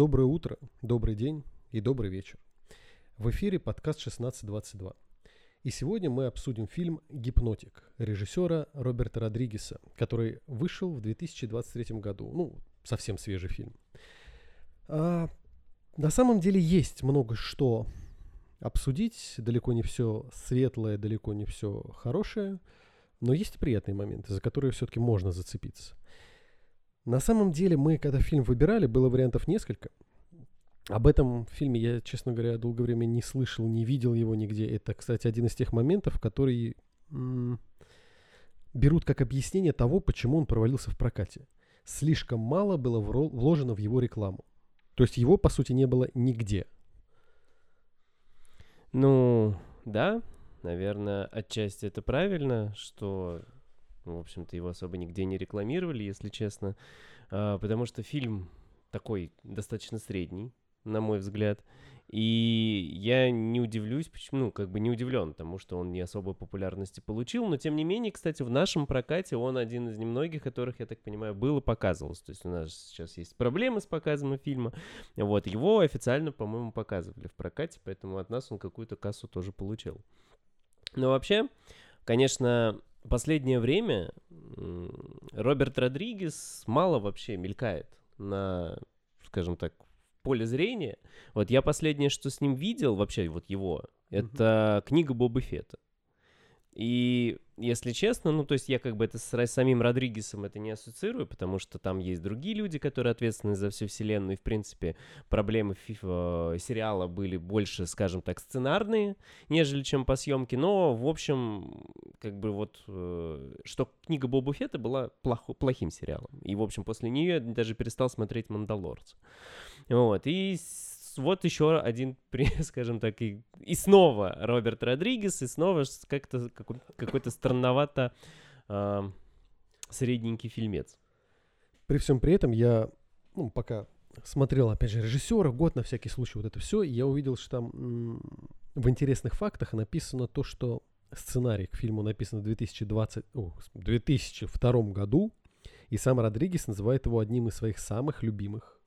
Доброе утро, добрый день и добрый вечер. В эфире подкаст 1622. И сегодня мы обсудим фильм «Гипнотик» режиссера Роберта Родригеса, который вышел в 2023 году. Ну, совсем свежий фильм. А, на самом деле есть много что обсудить. Далеко не все светлое, далеко не все хорошее. Но есть приятные моменты, за которые все-таки можно зацепиться. На самом деле мы, когда фильм выбирали, было вариантов несколько. Об этом фильме я, честно говоря, долгое время не слышал, не видел его нигде. Это, кстати, один из тех моментов, которые м- берут как объяснение того, почему он провалился в прокате. Слишком мало было вложено в его рекламу. То есть его, по сути, не было нигде. Ну, да, наверное, отчасти это правильно, что в общем-то, его особо нигде не рекламировали, если честно, а, потому что фильм такой достаточно средний, на мой взгляд. И я не удивлюсь, почему, ну, как бы не удивлен тому, что он не особой популярности получил, но тем не менее, кстати, в нашем прокате он один из немногих, которых, я так понимаю, был и показывался. То есть у нас сейчас есть проблемы с показом фильма, вот, его официально, по-моему, показывали в прокате, поэтому от нас он какую-то кассу тоже получил. Но вообще, конечно, последнее время Роберт Родригес мало вообще мелькает на, скажем так, поле зрения. Вот я последнее, что с ним видел, вообще вот его, mm-hmm. это книга Боба Фета. И если честно, ну, то есть я как бы это с самим Родригесом это не ассоциирую, потому что там есть другие люди, которые ответственны за всю вселенную, и, в принципе, проблемы FIFA, э, сериала были больше, скажем так, сценарные, нежели чем по съемке, но, в общем, как бы вот, э, что книга Боба Фетта была плохо, плохим сериалом, и, в общем, после нее я даже перестал смотреть «Мандалорца». Вот, и вот еще один, скажем так, и, и снова Роберт Родригес, и снова как-то какой-то странновато э, средненький фильмец. При всем при этом я, ну, пока смотрел, опять же, режиссера, год на всякий случай вот это все, я увидел, что там в интересных фактах написано то, что сценарий к фильму написан в 2020, о, 2002 году, и сам Родригес называет его одним из своих самых любимых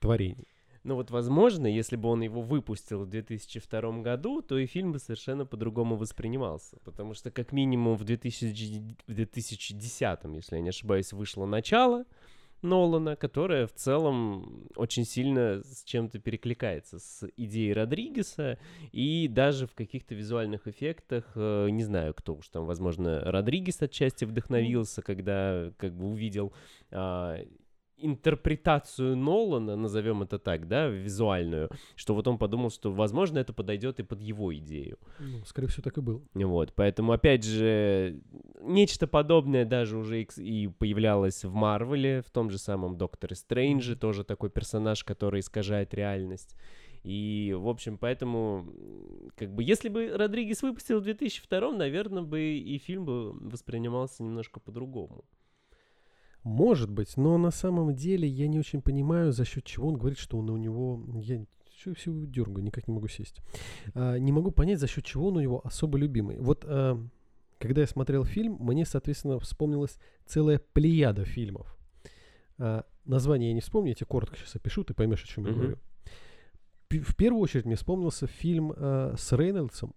творений. Но вот, возможно, если бы он его выпустил в 2002 году, то и фильм бы совершенно по-другому воспринимался. Потому что, как минимум, в, 2000, в 2010, если я не ошибаюсь, вышло начало Нолана, которое в целом очень сильно с чем-то перекликается с идеей Родригеса, и даже в каких-то визуальных эффектах, э, не знаю, кто уж там, возможно, Родригес отчасти вдохновился, когда как бы увидел а, интерпретацию Нолана, назовем это так, да, визуальную, что вот он подумал, что, возможно, это подойдет и под его идею. Ну, скорее всего, так и было. Вот, поэтому, опять же, нечто подобное даже уже и появлялось в Марвеле, в том же самом Докторе Стрэнджи, тоже такой персонаж, который искажает реальность. И, в общем, поэтому, как бы, если бы Родригес выпустил в 2002, наверное, бы и фильм бы воспринимался немножко по-другому. Может быть, но на самом деле я не очень понимаю, за счет чего он говорит, что он у него... Я все, все дергаю, никак не могу сесть. А, не могу понять, за счет чего он у него особо любимый. Вот а, когда я смотрел фильм, мне, соответственно, вспомнилась целая плеяда фильмов. А, название я не вспомню, я тебе коротко сейчас опишу, ты поймешь, о чем mm-hmm. я говорю. В первую очередь мне вспомнился фильм а, с Рейнольдсом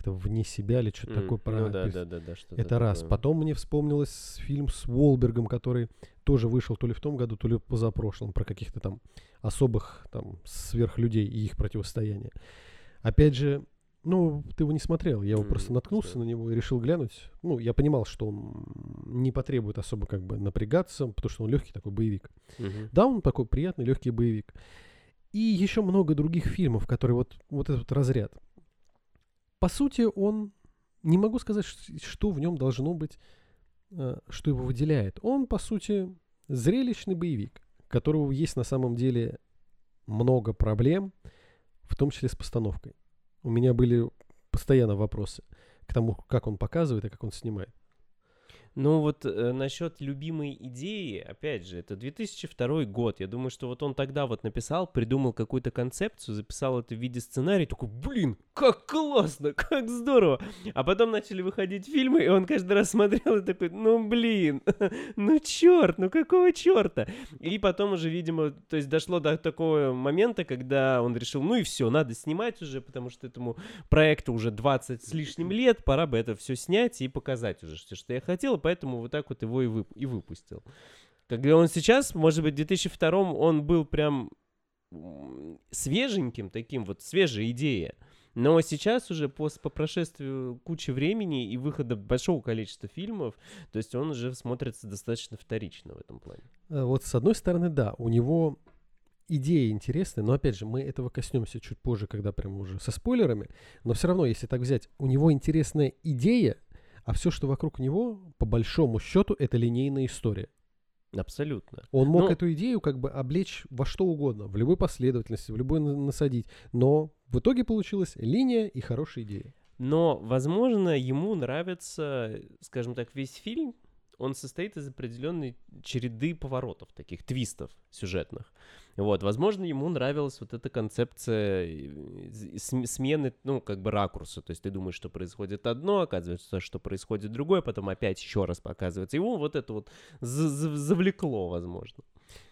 как-то вне себя или что-то mm, такое. Про, ну, да, да, да, да, что Это раз. Такое. Потом мне вспомнилось фильм с Волбергом, который тоже вышел то ли в том году, то ли позапрошлом, про каких-то там особых там сверхлюдей и их противостояние. Опять же, ну, ты его не смотрел, я его mm, просто наткнулся на него и решил глянуть. Ну, я понимал, что он не потребует особо как бы напрягаться, потому что он легкий такой боевик. Mm-hmm. Да, он такой приятный легкий боевик. И еще много других фильмов, которые вот, вот этот разряд. По сути, он... Не могу сказать, что в нем должно быть, э, что его выделяет. Он, по сути, зрелищный боевик, которого есть на самом деле много проблем, в том числе с постановкой. У меня были постоянно вопросы к тому, как он показывает и как он снимает. Ну вот э, насчет любимой идеи, опять же, это 2002 год. Я думаю, что вот он тогда вот написал, придумал какую-то концепцию, записал это в виде сценария, такой, блин, как классно, как здорово. А потом начали выходить фильмы, и он каждый раз смотрел и такой, ну блин, ну черт, ну какого черта? И потом уже, видимо, то есть дошло до такого момента, когда он решил, ну и все, надо снимать уже, потому что этому проекту уже 20 с лишним лет, пора бы это все снять и показать уже все, что я хотел, поэтому вот так вот его и, вып- и выпустил. Когда он сейчас, может быть, в 2002 он был прям свеженьким таким, вот свежая идея. Но сейчас уже по, по прошествию кучи времени и выхода большого количества фильмов, то есть он уже смотрится достаточно вторично в этом плане. Э, вот с одной стороны, да, у него идея интересная, но опять же, мы этого коснемся чуть позже, когда прям уже со спойлерами, но все равно, если так взять, у него интересная идея, а все, что вокруг него, по большому счету, это линейная история. Абсолютно. Он мог ну, эту идею как бы облечь во что угодно, в любой последовательности, в любой насадить, но в итоге получилась линия и хорошая идея. Но, возможно, ему нравится, скажем так, весь фильм он состоит из определенной череды поворотов, таких твистов сюжетных. Вот, возможно, ему нравилась вот эта концепция э, смены, ну, как бы ракурса. То есть ты думаешь, что происходит одно, оказывается, что происходит другое, потом опять еще раз показывается. Его вот это вот завлекло, возможно.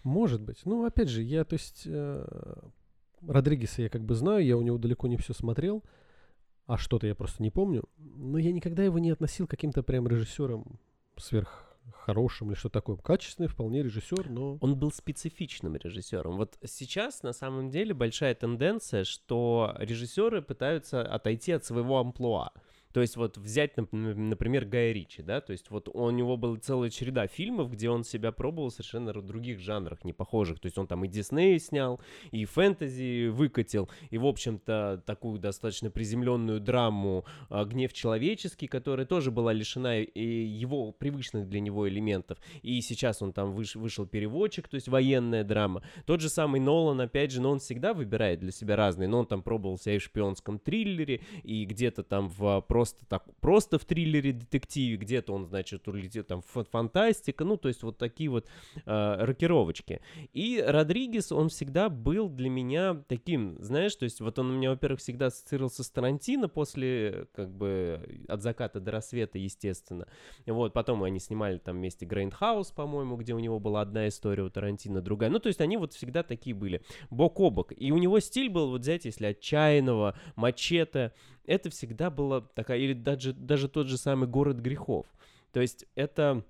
Может быть. Ну, опять же, я, то есть, э, Родригеса я как бы знаю, я у него далеко не все смотрел, а что-то я просто не помню. Но я никогда его не относил каким-то прям режиссером сверх хорошим или что такое. Качественный вполне режиссер, но... Он был специфичным режиссером. Вот сейчас на самом деле большая тенденция, что режиссеры пытаются отойти от своего амплуа. То есть вот взять, например, Гая Ричи, да, то есть вот у него была целая череда фильмов, где он себя пробовал совершенно в других жанрах, не похожих. То есть он там и Дисней снял, и фэнтези выкатил, и, в общем-то, такую достаточно приземленную драму а, «Гнев человеческий», которая тоже была лишена его привычных для него элементов. И сейчас он там выш, вышел переводчик, то есть военная драма. Тот же самый Нолан, опять же, но он всегда выбирает для себя разные. Но он там пробовал себя и в шпионском триллере, и где-то там в просто так, просто в триллере детективе, где-то он, значит, улетел там фантастика, ну, то есть вот такие вот э, рокировочки. И Родригес, он всегда был для меня таким, знаешь, то есть вот он у меня, во-первых, всегда ассоциировался с Тарантино после, как бы, от заката до рассвета, естественно. Вот, потом они снимали там вместе Grindhouse, по-моему, где у него была одна история у Тарантино, другая. Ну, то есть они вот всегда такие были, бок о бок. И у него стиль был, вот взять, если отчаянного, мачете, это всегда была такая, или даже, даже тот же самый город грехов. То есть это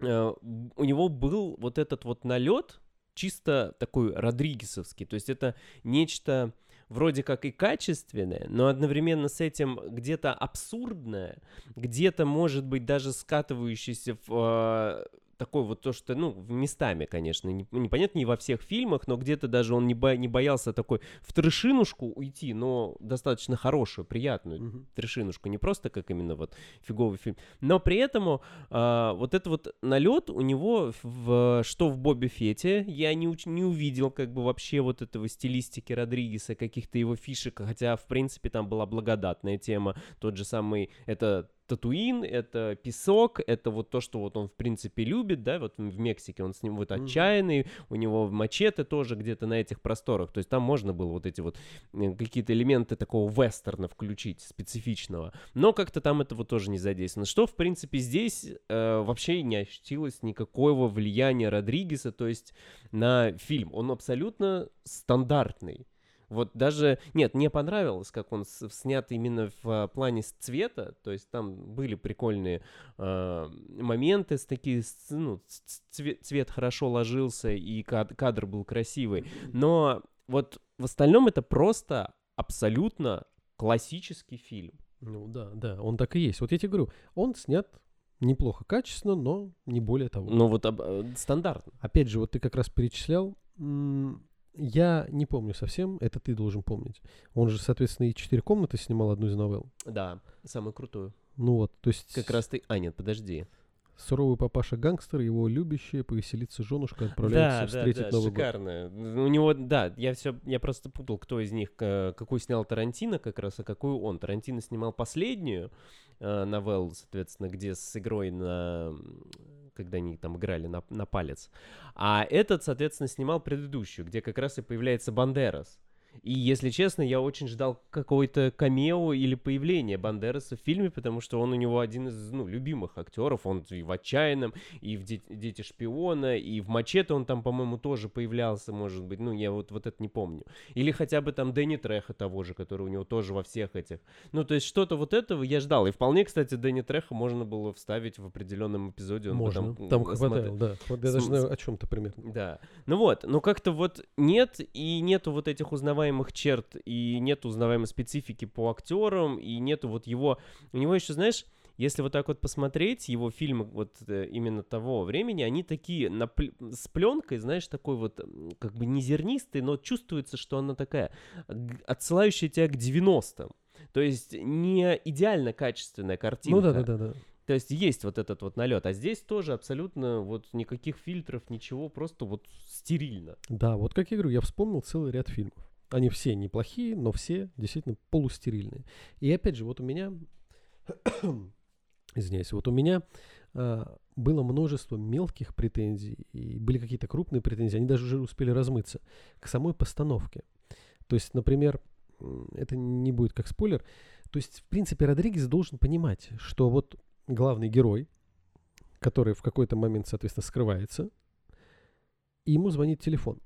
э, у него был вот этот вот налет чисто такой родригесовский. То есть это нечто вроде как и качественное, но одновременно с этим где-то абсурдное, где-то, может быть, даже скатывающееся в э, такой вот то, что, ну, местами, конечно, не, непонятно, не во всех фильмах, но где-то даже он не, бо, не боялся такой в трешинушку уйти, но достаточно хорошую, приятную mm-hmm. трешинушку, не просто как именно вот фиговый фильм. Но при этом э, вот этот вот налет у него, в, что в Бобби Фете, я не, не увидел как бы вообще вот этого стилистики Родригеса, каких-то его фишек, хотя, в принципе, там была благодатная тема, тот же самый, это Татуин, это песок, это вот то, что вот он в принципе любит, да, вот в Мексике он с ним вот отчаянный, mm-hmm. у него мачете тоже где-то на этих просторах, то есть там можно было вот эти вот э, какие-то элементы такого вестерна включить, специфичного, но как-то там этого тоже не задействовано, что в принципе здесь э, вообще не ощутилось никакого влияния Родригеса, то есть на фильм, он абсолютно стандартный, вот даже, нет, мне понравилось, как он снят именно в а, плане цвета, то есть там были прикольные э, моменты, с такие, ну, цвет, цвет хорошо ложился и кад, кадр был красивый, но вот в остальном это просто абсолютно классический фильм. Ну да, да, он так и есть. Вот я тебе говорю, он снят неплохо, качественно, но не более того. Ну вот об, э, стандартно. Опять же, вот ты как раз перечислял, я не помню совсем, это ты должен помнить. Он же, соответственно, и четыре комнаты снимал одну из новелл. Да, самую крутую. Ну вот, то есть... Как раз ты... А, нет, подожди. суровый папаша-гангстер, его любящая, повеселиться женушка отправляется да, встретить да, да, Новый шикарно. У него, да, я все, я просто путал, кто из них, э, какую снял Тарантино как раз, а какую он. Тарантино снимал последнюю э, новеллу, соответственно, где с игрой на когда они там играли на, на палец. А этот, соответственно, снимал предыдущую, где как раз и появляется Бандерас. И, если честно, я очень ждал какого-то камео или появления Бандераса в фильме, потому что он у него один из, ну, любимых актеров. Он и в «Отчаянном», и в «Дети шпиона», и в «Мачете» он там, по-моему, тоже появлялся, может быть. Ну, я вот, вот это не помню. Или хотя бы там Дэнни Треха того же, который у него тоже во всех этих. Ну, то есть что-то вот этого я ждал. И вполне, кстати, Дэнни Треха можно было вставить в определенном эпизоде. Он Можно. потом, Там хватает, да. Вот я даже знаю, о чем то примерно. да. Ну вот, но как-то вот нет, и нету вот этих узнаваемых черт, и нет узнаваемой специфики по актерам, и нету вот его... У него еще, знаешь, если вот так вот посмотреть, его фильмы вот э, именно того времени, они такие на пл- с пленкой, знаешь, такой вот как бы не зернистый, но чувствуется, что она такая, отсылающая тебя к 90-м. То есть не идеально качественная картинка. Ну да, да, да, да. То есть есть вот этот вот налет. А здесь тоже абсолютно вот никаких фильтров, ничего, просто вот стерильно. Да, вот как я говорю, я вспомнил целый ряд фильмов. Они все неплохие, но все действительно полустерильные. И опять же, вот у меня, извиняюсь, вот у меня а, было множество мелких претензий, и были какие-то крупные претензии, они даже уже успели размыться к самой постановке. То есть, например, это не будет как спойлер, то есть, в принципе, Родригес должен понимать, что вот главный герой, который в какой-то момент, соответственно, скрывается, и ему звонит телефон.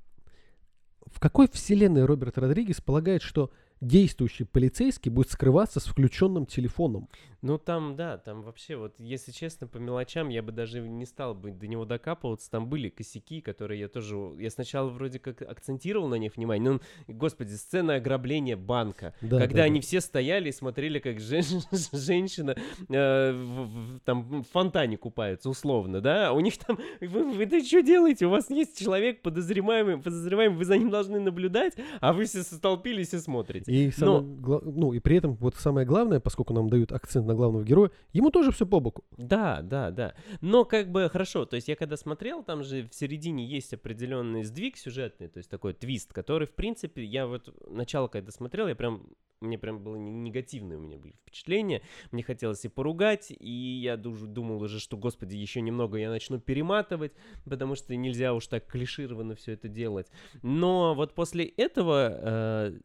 В какой вселенной Роберт Родригес полагает, что действующий полицейский будет скрываться с включенным телефоном? Ну там, да, там вообще вот, если честно, по мелочам я бы даже не стал бы до него докапываться. Там были косяки, которые я тоже... Я сначала вроде как акцентировал на них внимание, но, господи, сцена ограбления банка. Да, когда да, они да. все стояли и смотрели, как жен- женщина э, в, в- там в фонтане купается, условно, да? У них там, вы, вы это что делаете? У вас есть человек подозреваемый, подозреваемый, вы за ним должны наблюдать, а вы все столпились и смотрите. И, самое гла- ну, и при этом вот самое главное, поскольку нам дают акцент на главного героя, ему тоже все по боку. Да, да, да. Но как бы хорошо, то есть я когда смотрел, там же в середине есть определенный сдвиг сюжетный, то есть такой твист, который, в принципе, я вот начало, когда смотрел, я прям, мне прям было не- негативные у меня были впечатления, мне хотелось и поругать, и я думал уже, что, господи, еще немного я начну перематывать, потому что нельзя уж так клишированно все это делать. Но вот после этого э,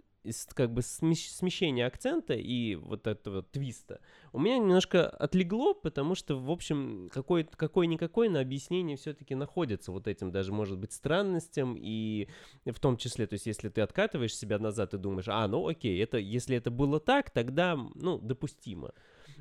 как бы смещ- смещения акцента и вот этого твиста у меня немножко отлегло, потому что, в общем, какой- какой-никакой на объяснение все-таки находится вот этим даже, может быть, странностям и в том числе, то есть если ты откатываешь себя назад и думаешь, а, ну окей, это, если это было так, тогда, ну, допустимо.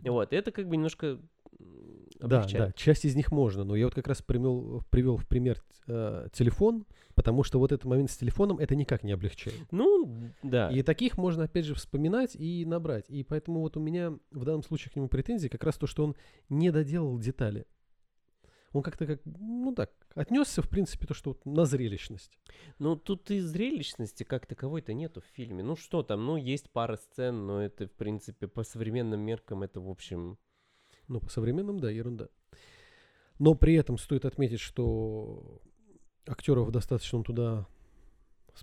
Вот, это как бы немножко м, Да, облегчает. да, часть из них можно, но я вот как раз примел, привел в пример э, телефон, потому что вот этот момент с телефоном это никак не облегчает. Ну, да. И таких можно, опять же, вспоминать и набрать. И поэтому вот у меня в данном случае к нему претензии как раз то, что он не доделал детали. Он как-то как, ну так, отнесся, в принципе, то, что вот на зрелищность. Ну, тут и зрелищности как таковой-то нету в фильме. Ну, что там, ну, есть пара сцен, но это, в принципе, по современным меркам это, в общем... Ну, по современным, да, ерунда. Но при этом стоит отметить, что актеров достаточно туда,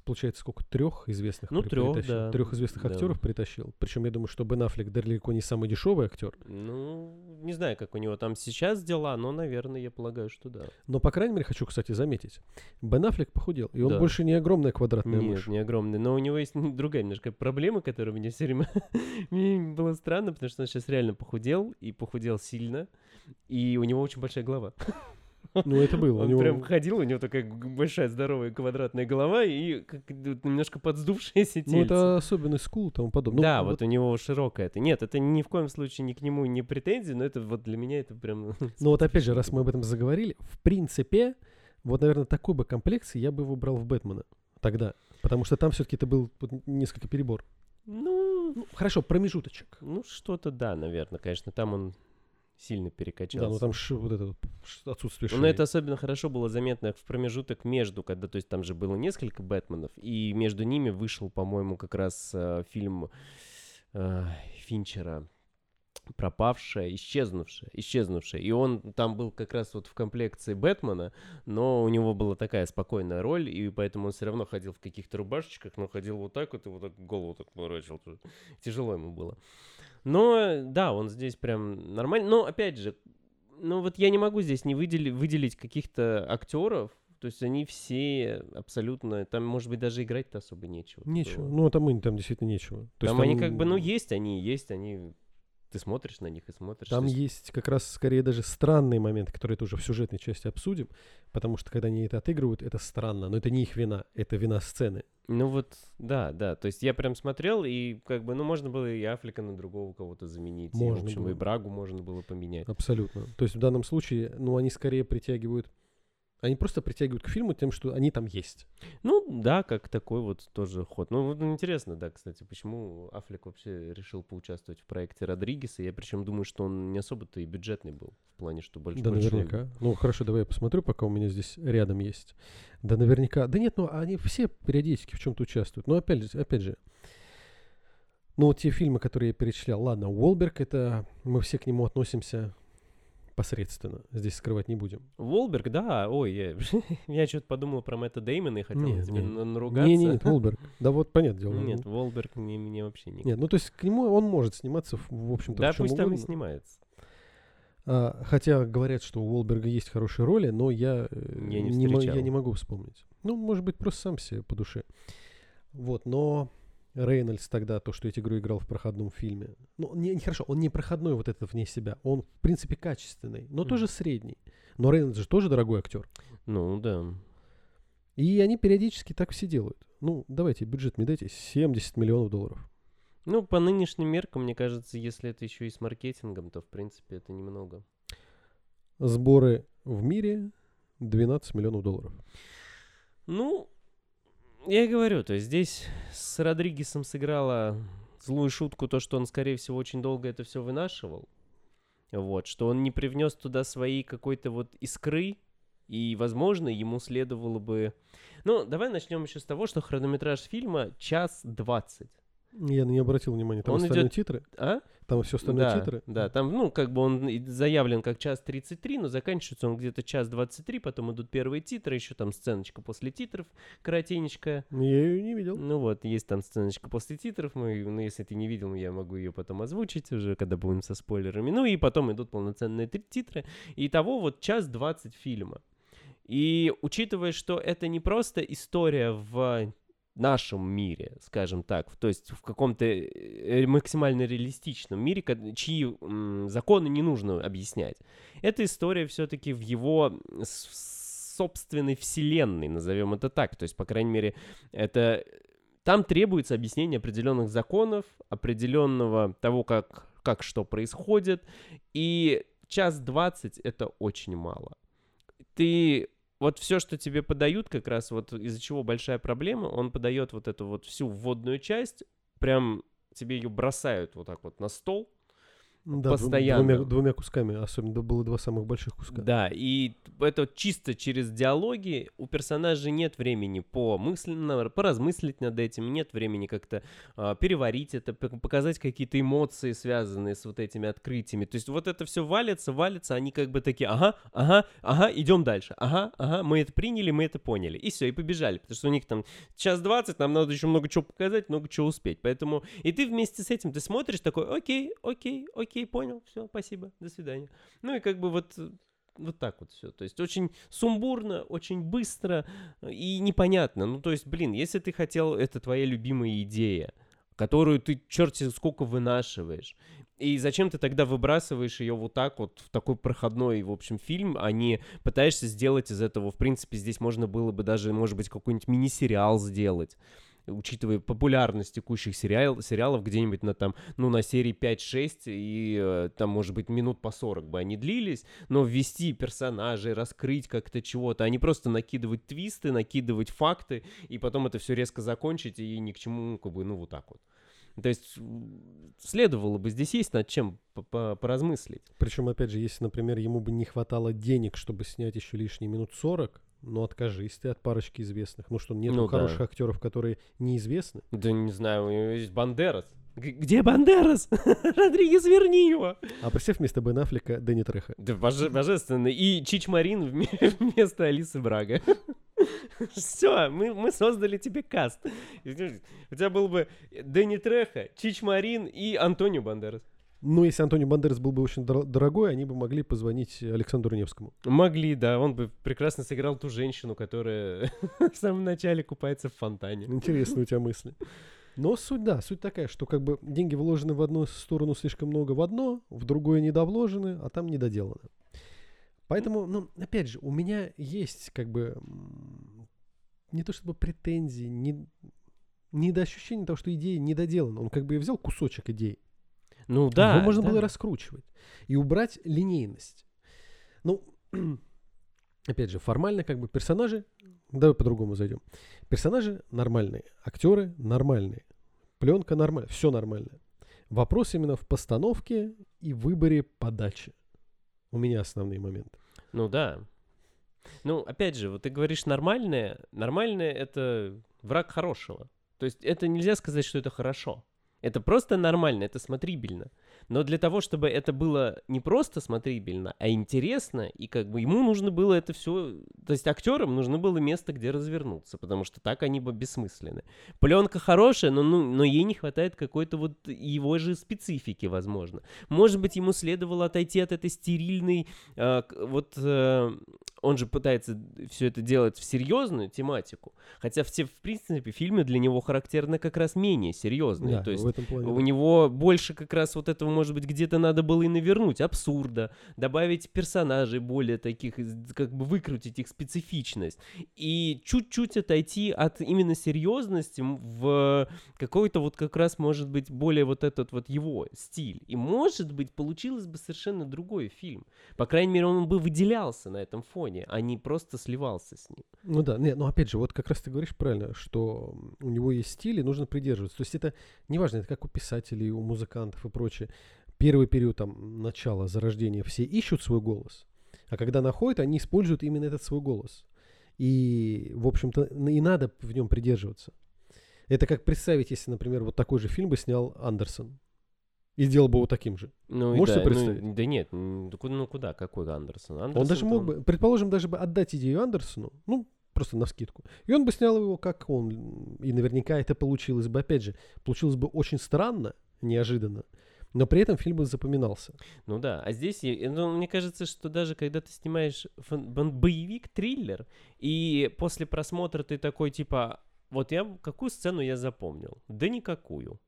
получается, сколько, трех известных Ну, при- притащил. да. Трех известных Да. актеров притащил. Причем я думаю, что Бен Аффлек далеко не самый дешевый актер. Ну, не знаю, как у него там сейчас дела, но, наверное, я полагаю, что да. Но, по крайней мере, хочу, кстати, заметить. Бен Аффлек похудел. И он Да. больше не огромная квадратная Нет, мышь. не огромный. Но у него есть другая немножко проблема, которая мне все время... Мне было странно, потому что он сейчас реально похудел, и похудел сильно, и у него очень большая голова. Ну, это было. Он него- прям ходил, у него такая большая здоровая квадратная голова и как вот немножко подсдувшееся Ну, тельце. это особенный скул и тому подобное. да, Ну, вот, у него широкая это. Нет, это ни в коем случае ни к нему не претензии, но это вот для меня это прям... Но вот опять же, раз мы об этом заговорили, в принципе, вот, наверное, такой бы комплекции я бы выбрал в Бэтмена тогда. Потому что там все-таки это был вот несколько перебор. Ну, Ну, хорошо, промежуточек. ну что-то да, наверное, конечно, там он сильно перекачался. Да, ну там ш- вот это вот отсутствие Но шеи. это особенно хорошо было заметно в промежуток между, когда, то есть там же было несколько Бэтменов, и между ними вышел, по-моему, как раз э, фильм э, Финчера пропавшая, исчезнувшая, исчезнувшая. И он там был как раз вот в комплекции Бэтмена, но у него была такая спокойная роль, и поэтому он все равно ходил в каких-то рубашечках, но ходил вот так вот и вот так голову так поворачивал. Тяжело ему было. Но да, он здесь прям нормально. Но опять же, ну вот я не могу здесь не выделить, выделить каких-то актеров, то есть они все абсолютно... Там, может быть, даже играть-то особо нечего. Нечего. Такого. Ну, там, там действительно нечего. То там, там они как бы, ну, есть они, есть они ты смотришь на них и смотришь. Там есть... как раз скорее даже странные моменты, которые тоже в сюжетной части обсудим, потому что когда они это отыгрывают, это странно, но это не их вина, это вина сцены. Ну вот, да, да, то есть я прям смотрел, и как бы, ну можно было и Афлика на другого кого-то заменить, можно и, в общем, было. и Брагу можно было поменять. Абсолютно. То есть в данном случае, ну они скорее притягивают они просто притягивают к фильму тем, что они там есть. Ну, да, как такой вот тоже ход. Ну, вот интересно, да, кстати, почему Аффлек вообще решил поучаствовать в проекте Родригеса. Я причем думаю, что он не особо-то и бюджетный был, в плане, что больше... Да, большой... наверняка. Ну, хорошо, давай я посмотрю, пока у меня здесь рядом есть. Да, наверняка. Да нет, ну, они все периодически в чем-то участвуют. Но опять же, опять же, ну, те фильмы, которые я перечислял, ладно, Уолберг, это мы все к нему относимся посредственно. Здесь скрывать не будем. Волберг, да, ой, я, я что-то подумал про Мэтта Деймона и хотел нет, тебе нет. наругаться. Не, не, нет, Волберг. Да вот, понятное дело. Нет, Волберг мне, мне вообще не... Нет, ну то есть к нему он может сниматься, в, в общем-то, Да, пусть там и снимается. А, хотя говорят, что у Волберга есть хорошие роли, но я, э, я, не, не, я не могу вспомнить. Ну, может быть, просто сам себе по душе. Вот, но Рейнольдс тогда, то, что я игру играл в проходном фильме. Ну, не, не хорошо, он не проходной вот этот вне себя. Он, в принципе, качественный, но mm. тоже средний. Но Рейнольдс же тоже дорогой актер. Ну, да. И они периодически так все делают. Ну, давайте, бюджет мне дайте, 70 миллионов долларов. Ну, по нынешним меркам, мне кажется, если это еще и с маркетингом, то, в принципе, это немного. Сборы в мире 12 миллионов долларов. Ну, я говорю, то есть здесь с Родригесом сыграла злую шутку то, что он, скорее всего, очень долго это все вынашивал. Вот, что он не привнес туда своей какой-то вот искры, и, возможно, ему следовало бы... Ну, давай начнем еще с того, что хронометраж фильма час двадцать. Я не обратил внимания, там он остальные идет... титры. А? Там все остальные да, титры. Да, там, ну, как бы он заявлен как час 33, но заканчивается он где-то час 23, потом идут первые титры, еще там сценочка после титров, коротенечкая. Я ее не видел. Ну вот, есть там сценочка после титров, мы, ну, если ты не видел, я могу ее потом озвучить уже, когда будем со спойлерами. Ну и потом идут полноценные титры. И того вот час 20 фильма. И учитывая, что это не просто история в нашем мире, скажем так, то есть в каком-то э, максимально реалистичном мире, чьи законы не нужно объяснять. Эта история все-таки в его собственной вселенной, назовем это так. То есть, по крайней мере, это там требуется объяснение определенных законов, определенного того, как, как что происходит. И час двадцать это очень мало. Ты вот все, что тебе подают, как раз вот из-за чего большая проблема, он подает вот эту вот всю вводную часть, прям тебе ее бросают вот так вот на стол, да, постоянно. Двумя, двумя кусками, особенно было два самых больших куска. Да, и это чисто через диалоги. У персонажей нет времени по мысленно, поразмыслить над этим, нет времени как-то э, переварить это, показать какие-то эмоции, связанные с вот этими открытиями. То есть вот это все валится, валится, они как бы такие, ага, ага, ага, идем дальше, ага, ага, мы это приняли, мы это поняли. И все, и побежали, потому что у них там час двадцать, нам надо еще много чего показать, много чего успеть. Поэтому и ты вместе с этим, ты смотришь такой, окей, окей, окей, окей, понял, все, спасибо, до свидания. Ну и как бы вот вот так вот все. То есть очень сумбурно, очень быстро и непонятно. Ну, то есть, блин, если ты хотел, это твоя любимая идея, которую ты черти сколько вынашиваешь. И зачем ты тогда выбрасываешь ее вот так вот в такой проходной, в общем, фильм, а не пытаешься сделать из этого, в принципе, здесь можно было бы даже, может быть, какой-нибудь мини-сериал сделать учитывая популярность текущих сериал, сериалов, где-нибудь на там, ну, на серии 5-6, и э, там, может быть, минут по 40 бы они длились, но ввести персонажей, раскрыть как-то чего-то, а не просто накидывать твисты, накидывать факты, и потом это все резко закончить, и ни к чему, как бы, ну, вот так вот. То есть следовало бы здесь есть над чем поразмыслить. Причем, опять же, если, например, ему бы не хватало денег, чтобы снять еще лишние минут 40, ну, откажись ты от парочки известных. Ну что, нет ну, хороших да. актеров, которые неизвестны? Да не знаю, у него есть Бандерас. Г- Где Бандерас? Родригес, верни его! А представь вместо Бен Аффлека Дэнни Треха. Да боже- божественно. И Чич Марин вме- вместо Алисы Брага. Все, мы, мы создали тебе каст. У тебя был бы Дэнни Треха, Чич Марин и Антонио Бандерас. Ну, если Антонио Бандерас был бы очень дор- дорогой, они бы могли позвонить Александру Невскому. Могли, да, он бы прекрасно сыграл ту женщину, которая в самом начале купается в фонтане. Интересные у тебя мысли. Но суть, да, суть такая, что как бы деньги вложены в одну сторону слишком много в одно, в другое недовложены, а там недоделано. Поэтому, ну, опять же, у меня есть как бы не то чтобы претензии, не, не до ощущения того, что идея недоделана. Он как бы и взял кусочек идеи. Ну да. Его можно да. было раскручивать и убрать линейность. Ну, опять же, формально как бы персонажи, давай по-другому зайдем. Персонажи нормальные, актеры нормальные, пленка нормальная, все нормально. Вопрос именно в постановке и выборе подачи. У меня основные моменты. Ну да. Ну, опять же, вот ты говоришь нормальное. Нормальное — это враг хорошего. То есть это нельзя сказать, что это хорошо. Это просто нормально, это смотрибельно. Но для того, чтобы это было не просто смотрибельно, а интересно, и как бы ему нужно было это все... То есть актерам нужно было место, где развернуться, потому что так они бы бессмысленны. Пленка хорошая, но, ну, но ей не хватает какой-то вот его же специфики, возможно. Может быть, ему следовало отойти от этой стерильной... э, вот э, он же пытается все это делать в серьезную тематику, хотя все, в принципе, фильмы для него характерны как раз менее серьезные. Да, То есть в этом плане. у да. него больше как раз вот этого, может быть, где-то надо было и навернуть, абсурда, добавить персонажей более таких, как бы выкрутить их специфичность. И чуть-чуть отойти от именно серьезности в какой-то вот как раз, может быть, более вот этот вот его стиль. И, может быть, получилось бы совершенно другой фильм. По крайней мере, он бы выделялся на этом фоне, а не просто сливался с ним. Ну да, нет, ну опять же, вот как раз ты говоришь правильно, что у него есть стиль и нужно придерживаться. То есть это неважно, это как у писателей, у музыкантов и прочее. Первый период там начала зарождения все ищут свой голос, а когда находят, они используют именно этот свой голос. И, в общем-то, и надо в нем придерживаться. Это как представить, если, например, вот такой же фильм бы снял Андерсон и сделал бы его таким же. Ну, и Можешь да, ну, представить? да нет, м, да ку- ну куда, какой Андерсон? Он Андерсон даже мог там- бы, предположим, даже бы отдать идею Андерсону, ну, просто на скидку. И он бы снял его как он. И наверняка это получилось бы, опять же, получилось бы очень странно, неожиданно. Но при этом фильм бы запоминался. Ну да, а здесь, ну, мне кажется, что даже когда ты снимаешь фан- бан- боевик, триллер, и после просмотра ты такой, типа, вот я, какую сцену я запомнил? Да никакую.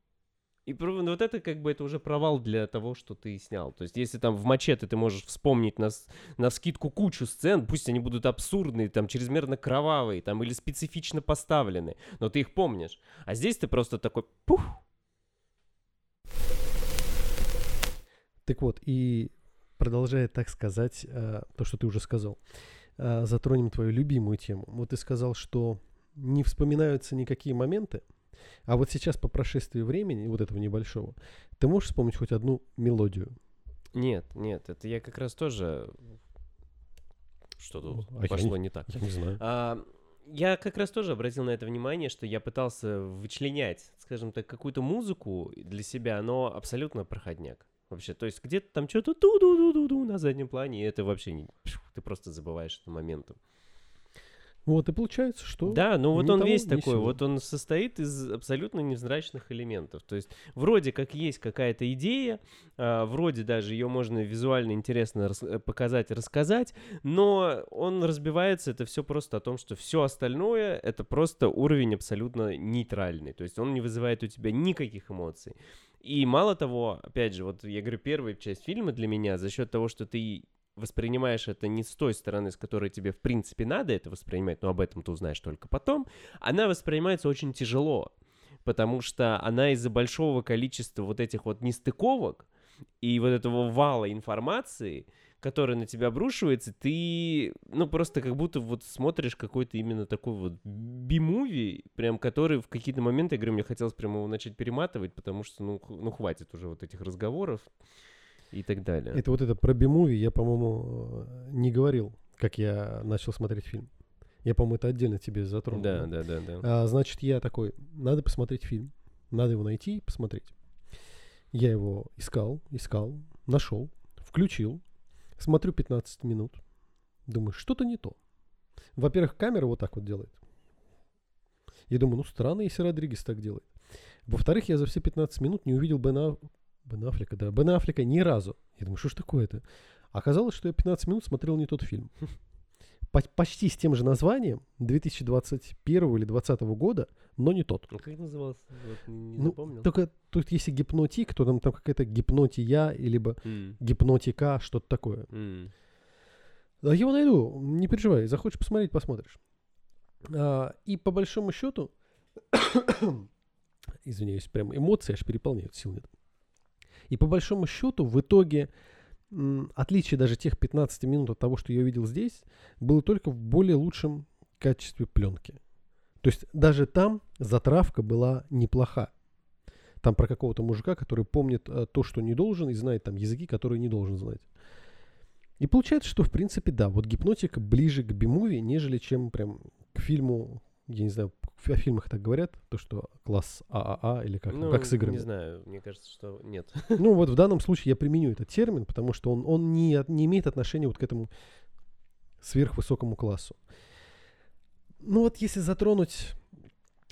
И ну, вот это как бы это уже провал для того, что ты снял. То есть, если там в мачете ты можешь вспомнить на, на скидку кучу сцен, пусть они будут абсурдные, там, чрезмерно кровавые, там, или специфично поставлены, но ты их помнишь. А здесь ты просто такой, пух, Так вот, и продолжая, так сказать, э, то, что ты уже сказал, э, затронем твою любимую тему. Вот ты сказал, что не вспоминаются никакие моменты, а вот сейчас по прошествии времени, вот этого небольшого, ты можешь вспомнить хоть одну мелодию? Нет, нет, это я как раз тоже что-то А пошло не так. Я не знаю. А, я как раз тоже обратил на это внимание, что я пытался вычленять, скажем так, какую-то музыку для себя, но абсолютно проходняк. Вообще, то есть где-то там что-то ту-ду-ду-ду-ду на заднем плане, и это вообще не... Ты просто забываешь это моментом. Вот и получается, что... Да, ну вот он того, весь такой, сего. вот он состоит из абсолютно невзрачных элементов. То есть вроде как есть какая-то идея, а, вроде даже ее можно визуально интересно рас- э, показать, рассказать, но он разбивается, это все просто о том, что все остальное это просто уровень абсолютно нейтральный. То есть он не вызывает у тебя никаких эмоций. И мало того, опять же, вот я говорю, первая часть фильма для меня за счет того, что ты воспринимаешь это не с той стороны, с которой тебе в принципе надо это воспринимать, но об этом ты узнаешь только потом, она воспринимается очень тяжело, потому что она из-за большого количества вот этих вот нестыковок и вот этого вала информации, который на тебя обрушивается, ты, ну, просто как будто вот смотришь какой-то именно такой вот би-муви, прям который в какие-то моменты, я говорю, мне хотелось прямо его начать перематывать, потому что, ну, ну хватит уже вот этих разговоров и так далее. Это вот это про би-муви я, по-моему, э, не говорил, как я начал смотреть фильм. Я, по-моему, это отдельно тебе затронул. Да, да, да, да. А, значит, я такой, надо посмотреть фильм. Надо его найти и посмотреть. Я его искал, искал, нашел, включил, смотрю 15 минут. Думаю, что-то не то. Во-первых, камера вот так вот делает. Я думаю, ну странно, если Родригес так делает. Во-вторых, я за все 15 минут не увидел Бена, Бен Аффлека, да, Бена Аффлека ни разу. Я думаю, что ж такое-то? Оказалось, что я 15 минут смотрел не тот фильм. По- почти с тем же названием 2021 или 2020 года, но не тот. Ну, как назывался? Вот, не Ну, запомнил. Только тут если гипнотик, то там, там какая-то гипнотия, либо М, гипнотика, что-то такое. Да, я его найду, не переживай, захочешь посмотреть, посмотришь. А, и по большому счету, извиняюсь, прям эмоции аж переполняют, сил нет. И по большому счету, в итоге, отличие даже тех 15 минут от того, что я увидел здесь, было только в более лучшем качестве пленки. То есть даже там затравка была неплоха. Там про какого-то мужика, который помнит э, то, что не должен, и знает там языки, которые не должен знать. И получается, что в принципе, да, вот гипнотика ближе к бимуви, нежели чем прям к фильму, я не знаю, о фильмах так говорят, то, что класс ААА или как, Ну, как с играми. не знаю, мне кажется, что нет. Ну вот в данном случае я применю этот термин, потому что он, он не, не имеет отношения вот к этому сверхвысокому классу. Ну вот если затронуть,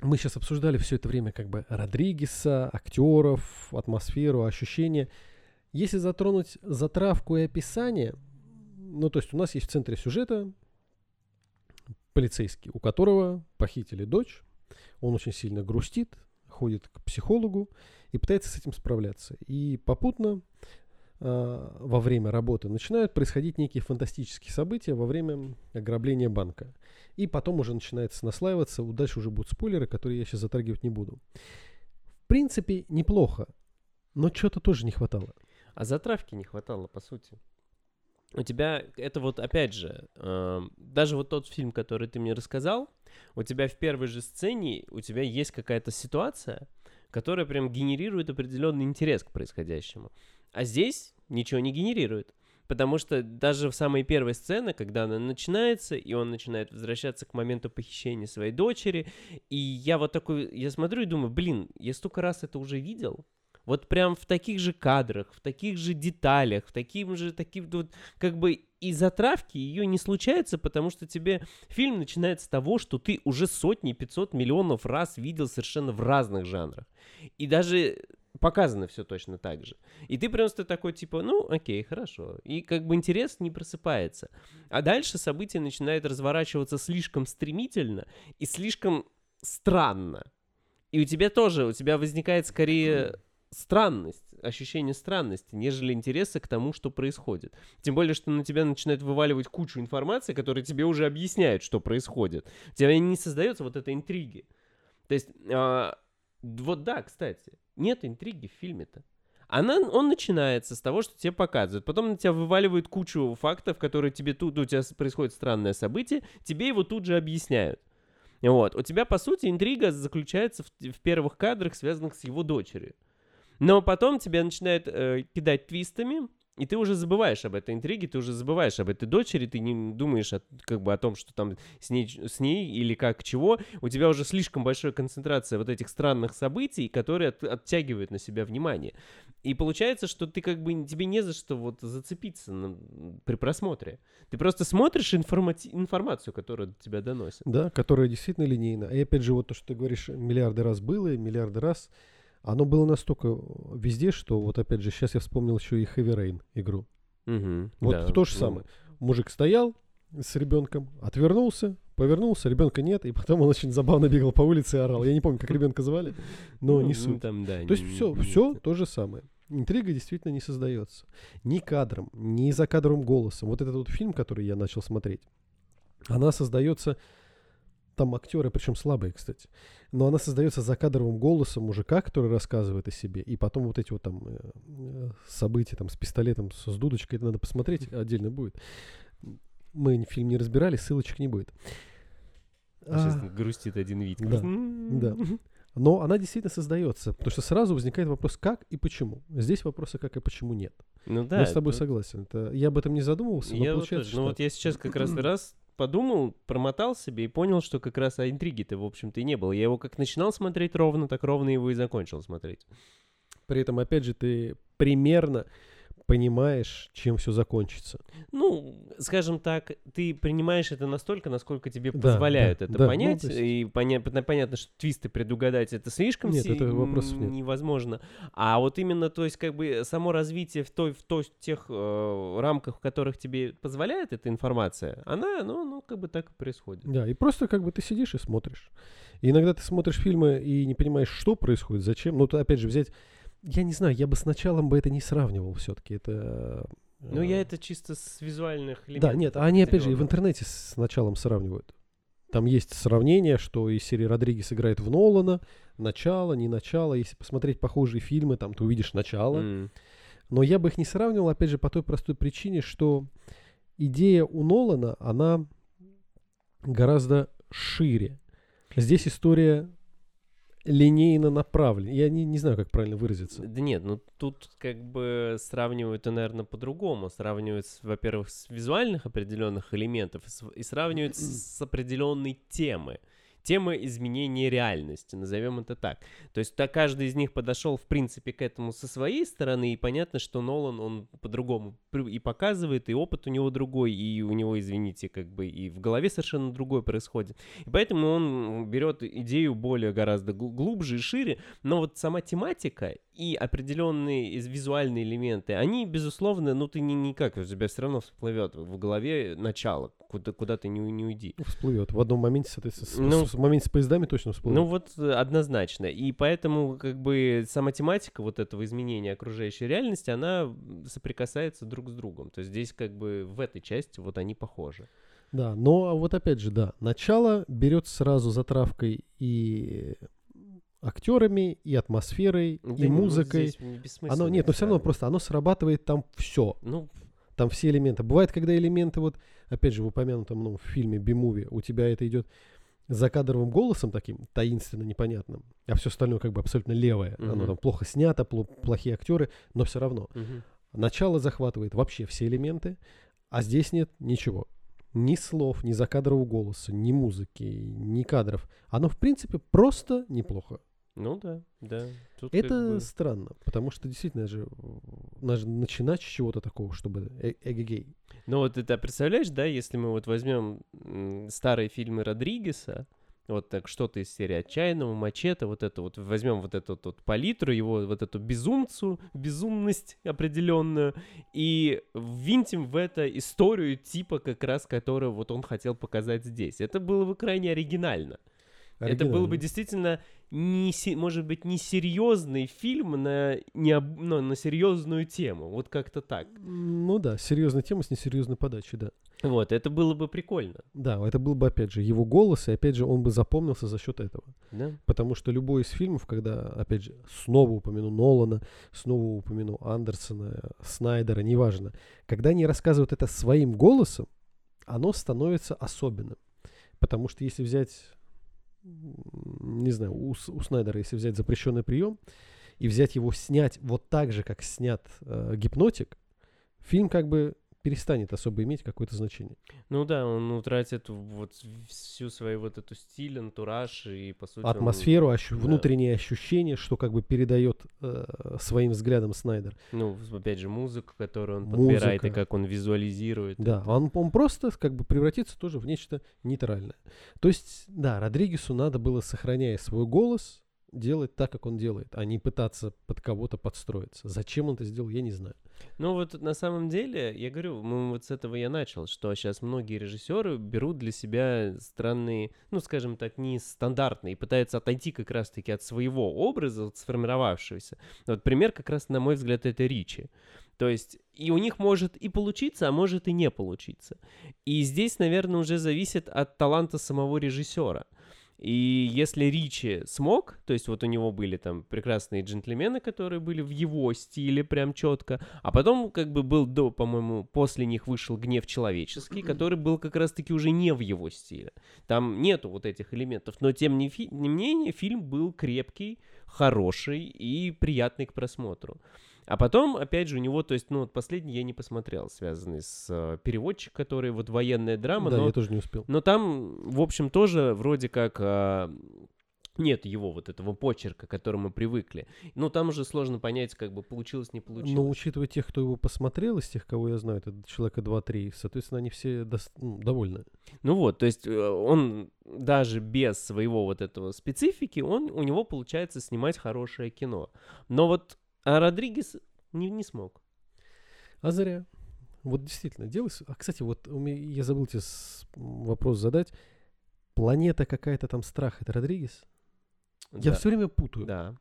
мы сейчас обсуждали все это время как бы Родригеса, актеров, атмосферу, ощущения. Если затронуть затравку и описание, ну то есть у нас есть в центре сюжета полицейский, у которого похитили дочь, он очень сильно грустит, ходит к психологу, и пытается с этим справляться. И попутно э, во время работы начинают происходить некие фантастические события во время ограбления банка. И потом уже начинается наслаиваться, дальше уже будут спойлеры, которые я сейчас затрагивать не буду. В принципе, неплохо, но чего-то тоже не хватало. А затравки не хватало, по сути. У тебя, это вот опять же, эм, даже вот тот фильм, который ты мне рассказал, у тебя в первой же сцене, у тебя есть какая-то ситуация, которая прям генерирует определенный интерес к происходящему. А здесь ничего не генерирует. Потому что даже в самой первой сцене, когда она начинается, и он начинает возвращаться к моменту похищения своей дочери, и я вот такой, я смотрю и думаю, блин, я столько раз это уже видел, вот прям в таких же кадрах, в таких же деталях, в таким же, таким вот, как бы и затравки ее не случается, потому что тебе фильм начинается с того, что ты уже сотни, 500 миллионов раз видел совершенно в разных жанрах. И даже показано все точно так же. И ты просто такой, типа, ну, окей, хорошо. И как бы интерес не просыпается. А дальше события начинают разворачиваться слишком стремительно и слишком странно. И у тебя тоже, у тебя возникает скорее странность, ощущение странности, нежели интереса к тому, что происходит. Тем более, что на тебя начинает вываливать кучу информации, которая тебе уже объясняет, что происходит. У тебя не создается вот этой интриги. То есть, а, вот да, кстати, нет интриги в фильме-то. Она, он начинается с того, что тебе показывают. Потом на тебя вываливают кучу фактов, которые тебе тут, у тебя происходит странное событие, тебе его тут же объясняют. Вот. У тебя, по сути, интрига заключается в, в первых кадрах, связанных с его дочерью. Но потом тебя начинает э, кидать твистами, и ты уже забываешь об этой интриге, ты уже забываешь об этой дочери, ты не думаешь о, как бы о том, что там с ней, с ней или как чего. У тебя уже слишком большая концентрация вот этих странных событий, которые от- оттягивают на себя внимание. И получается, что ты как бы тебе не за что вот зацепиться на- при просмотре. Ты просто смотришь информати- информацию, которую тебя доносят. Да, которая действительно линейна. И опять же, вот то, что ты говоришь, миллиарды раз было, и миллиарды раз, оно было настолько везде, что вот опять же, сейчас я вспомнил еще и Heavy Rain игру. Мгм, Вот да, то же ну, самое. Мужик стоял с ребенком, отвернулся, повернулся, ребенка нет, и потом он очень забавно бегал по улице и орал. Я не помню, как ребенка звали, но ну, не ну, суть. Там, да, То есть не- все, не- все то же самое. Интрига действительно не создается. Ни кадром, ни за кадровым голосом. Вот этот вот фильм, который я начал смотреть, она создается... Там актеры, причем слабые, кстати. Но она создается за кадровым голосом мужика, который рассказывает о себе. И потом вот эти вот там э, э, события там с пистолетом, с, дудочкой, это надо посмотреть, отдельно будет. Мы фильм не разбирали, ссылочек не будет. Сейчас А, грустит один вид. да, да. Но она действительно создается, потому что сразу возникает вопрос, как и почему. Здесь вопроса как и почему нет. Ну да. я с тобой это- согласен. Это, я об этом не задумывался, но Я вот получается, тоже. Ну что... вот я сейчас как раз раз подумал, промотал себе и понял, что как раз а интриги-то, в общем-то, и не было. Я его как начинал смотреть ровно, так ровно его и закончил смотреть. При этом, опять же, ты примерно понимаешь, чем все закончится. Ну, скажем так, ты принимаешь это настолько, насколько тебе Да, позволяют да, это да. Ну, понять, то есть- и поня- пон- понятно, что твисты предугадать это слишком Нет, си- это вопросов нет. невозможно. А вот именно, то есть, как бы само развитие в той, в той, тех э, рамках, в которых тебе позволяет эта информация, она, ну, ну, как бы так и происходит. Да, и просто как бы ты сидишь и смотришь. И иногда ты смотришь фильмы и не понимаешь, что происходит, зачем. Ну, то опять же взять... Я не знаю, я бы с началом бы это не сравнивал все-таки. Это... Ну, э, я это чисто с визуальных элементов. Да, нет, а они опять же и в интернете с началом сравнивают. Там есть сравнение, что из серии Родригес играет в Нолана, начало, не начало. Если посмотреть похожие фильмы, там ты увидишь начало. М. Но я бы их не сравнивал, опять же, по той простой причине, что идея у Нолана, она гораздо шире. Здесь история линейно направлена. Я не, не знаю, как правильно выразиться. Да нет, ну тут как бы сравнивают, наверное, по-другому. Сравнивают, во-первых, с визуальных определенных элементов и, сравнивают с определенной темы. Темы изменения реальности, назовем это так. То есть так каждый из них подошел, в принципе, к этому со своей стороны, и понятно, что Нолан, он по-другому и показывает, и опыт у него другой, и у него, извините, как бы и в голове совершенно другое происходит. И поэтому он берет идею более гораздо гл- глубже и шире, но вот сама тематика и определенные из- визуальные элементы, они, безусловно, ну ты ни, никак, у тебя все равно всплывет в голове начало, куда, куда ты не, не уйди. Всплывет. В одном моменте, соответственно, Ну, в моменте с поездами точно всплывет. Ну вот э, однозначно. И поэтому как бы сама тематика вот этого изменения окружающей реальности, она соприкасается друг с другом. То есть здесь как бы в этой части вот они похожи. Да, но вот опять же, да, начало берет сразу затравкой и актерами, и атмосферой, Да и не, ну, музыкой. бессмысленно Оно, нет, но все равно просто оно срабатывает там все. Ну, Там все элементы. Бывает, когда элементы, вот, опять же, в упомянутом ну, в фильме Би-муви, у тебя это идет закадровым голосом таким, таинственно непонятным, а все остальное как бы абсолютно левое. Оно Мгм. там плохо снято, пло- плохие актеры, но все равно. мгм. Начало захватывает вообще все элементы, а здесь нет ничего. Ни слов, ни закадрового голоса, ни музыки, ни кадров. Оно, в принципе, просто неплохо. Ну да, да. Тут как Это бы- странно, потому что действительно же надо же начинать с чего-то такого, чтобы э- эгегей. Ну вот это представляешь, да, если мы вот возьмем старые фильмы Родригеса, вот так что-то из серии «Отчаянного», «Мачете», вот это вот, возьмем вот эту вот палитру, его вот эту безумцу, безумность определенную, и ввинтим в это историю типа как раз, которую вот он хотел показать здесь. Это было бы крайне оригинально. Это был бы действительно, не, может быть, не серьезный фильм на, не, ну, на серьезную тему. Вот как-то так. Ну да, серьезная тема с несерьезной подачей, да. Вот, это было бы прикольно. Да, это был бы, опять же, его голос, и, опять же, он бы запомнился за счет этого. Да? Потому что любой из фильмов, когда, опять же, снова упомяну Нолана, снова упомяну Андерсона, Снайдера, неважно, когда они рассказывают это своим голосом, оно становится особенным. Потому что если взять, не знаю, у, у Снайдера, если взять запрещенный прием и взять его снять вот так же, как снят э, гипнотик, фильм как бы перестанет особо иметь какое-то значение. Ну да, он утратит вот всю свою вот эту стиль, антураж и, по сути... он- Атмосферу, ощу- да. внутреннее ощущение, что как бы передает э, своим взглядом Снайдер. Ну, опять же, музыку, которую он Музыка. подбирает, и как он визуализирует. Да, это. он, он просто как бы превратится тоже в нечто нейтральное. То есть, да, Родригесу надо было, сохраняя свой голос, делать так, как он делает, а не пытаться под кого-то подстроиться. Зачем он это сделал, я не знаю. Ну вот на самом деле, я говорю, мы вот с этого я начал, что сейчас многие режиссеры берут для себя странные, ну скажем так, нестандартные, и пытаются отойти как раз-таки от своего образа, вот сформировавшегося. Вот пример как раз, на мой взгляд, это Ричи. То есть и у них может и получиться, а может и не получиться. И здесь, наверное, уже зависит от таланта самого режиссера. И если Ричи смог, то есть вот у него были там прекрасные джентльмены, которые были в его стиле прям четко, а потом как бы был до, по-моему, после них вышел «Гнев человеческий», который был как раз-таки уже не в его стиле. Там нету вот этих элементов, но тем не, фи- не менее фильм был крепкий, хороший и приятный к просмотру. А потом, опять же, у него, то есть, ну, вот последний я не посмотрел, связанный с э, переводчик, который вот военная драма, да, но я тоже не успел. но там, в общем, тоже вроде как а, Нет его вот этого почерка, к которому мы привыкли. Ну, там уже сложно понять, как бы получилось, не получилось. Но учитывая тех, кто его посмотрел, из тех, кого я знаю, это человека 2-3, соответственно, они все дос- ну, довольны. Ну вот, то есть э, он даже без своего вот этого специфики, он, у него получается снимать хорошее кино. Но вот а Родригес не, не смог. А зря. Вот действительно, делай... А, кстати, вот у меня, я забыл тебе вопрос задать. Планета какая-то там страх, это Родригес? Я Да, все время путаю. Да.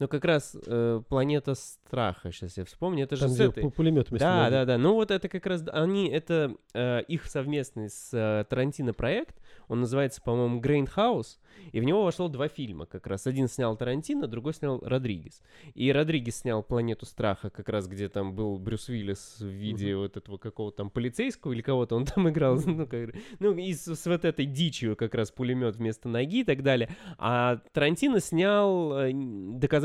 Но как раз э, планета страха, сейчас я вспомню, это же Там, с где этой. пу- пулеметами Да, да, да. Ну вот это как раз они, это э, их совместный с э, Тарантино проект. Он называется, по-моему, Grindhouse. И в него вошло два фильма как раз. Один снял Тарантино, другой снял Родригес. И Родригес снял «Планету страха», как раз где там был Брюс Уиллис в виде вот этого какого-то там полицейского или кого-то он там играл. Ну, как- ну, и с, с вот этой дичью как раз пулемет вместо ноги и так далее. А Тарантино снял э,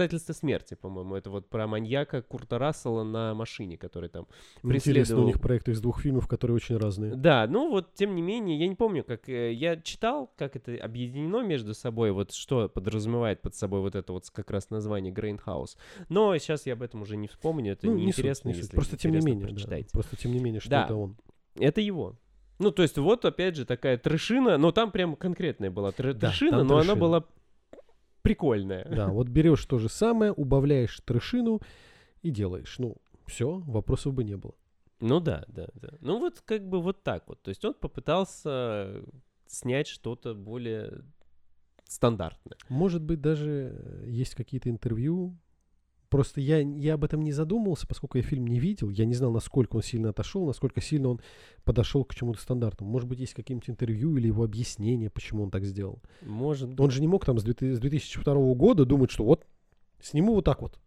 «Доказательства смерти», по-моему. Это вот про маньяка Курта Рассела на машине, который там Ну, Интересно, у преследовал. них проекты из двух фильмов, которые очень разные. Да, ну вот, тем не менее, я не помню, как э, я читал, как это объединено между собой, вот что подразумевает под собой вот это вот как раз название Grindhouse. Но сейчас я об этом уже не вспомню, это Ну, не суть, неинтересно, не суть. если Просто тем не менее, да. Просто тем не менее, что Да. это он. Это его. Ну, то есть вот, опять же, такая трешина, но там прям конкретная была тре- Да, трешина, но она трешина. была прикольная. Да, вот берешь то же самое, убавляешь трешину и делаешь. Ну, все, вопросов бы не было. Ну да, да, да. Ну вот как бы вот так вот. То есть он попытался снять что-то более стандартное. Может быть, даже э, есть какие-то интервью. Просто я, я об этом не задумывался, поскольку я фильм не видел. Я не знал, насколько он сильно отошел, насколько сильно он подошел к чему-то стандартному. Может быть, есть какие-нибудь интервью или его объяснение, почему он так сделал. Может быть. Он же не мог там с 2000 с 2002 года думать, что вот сниму вот так вот.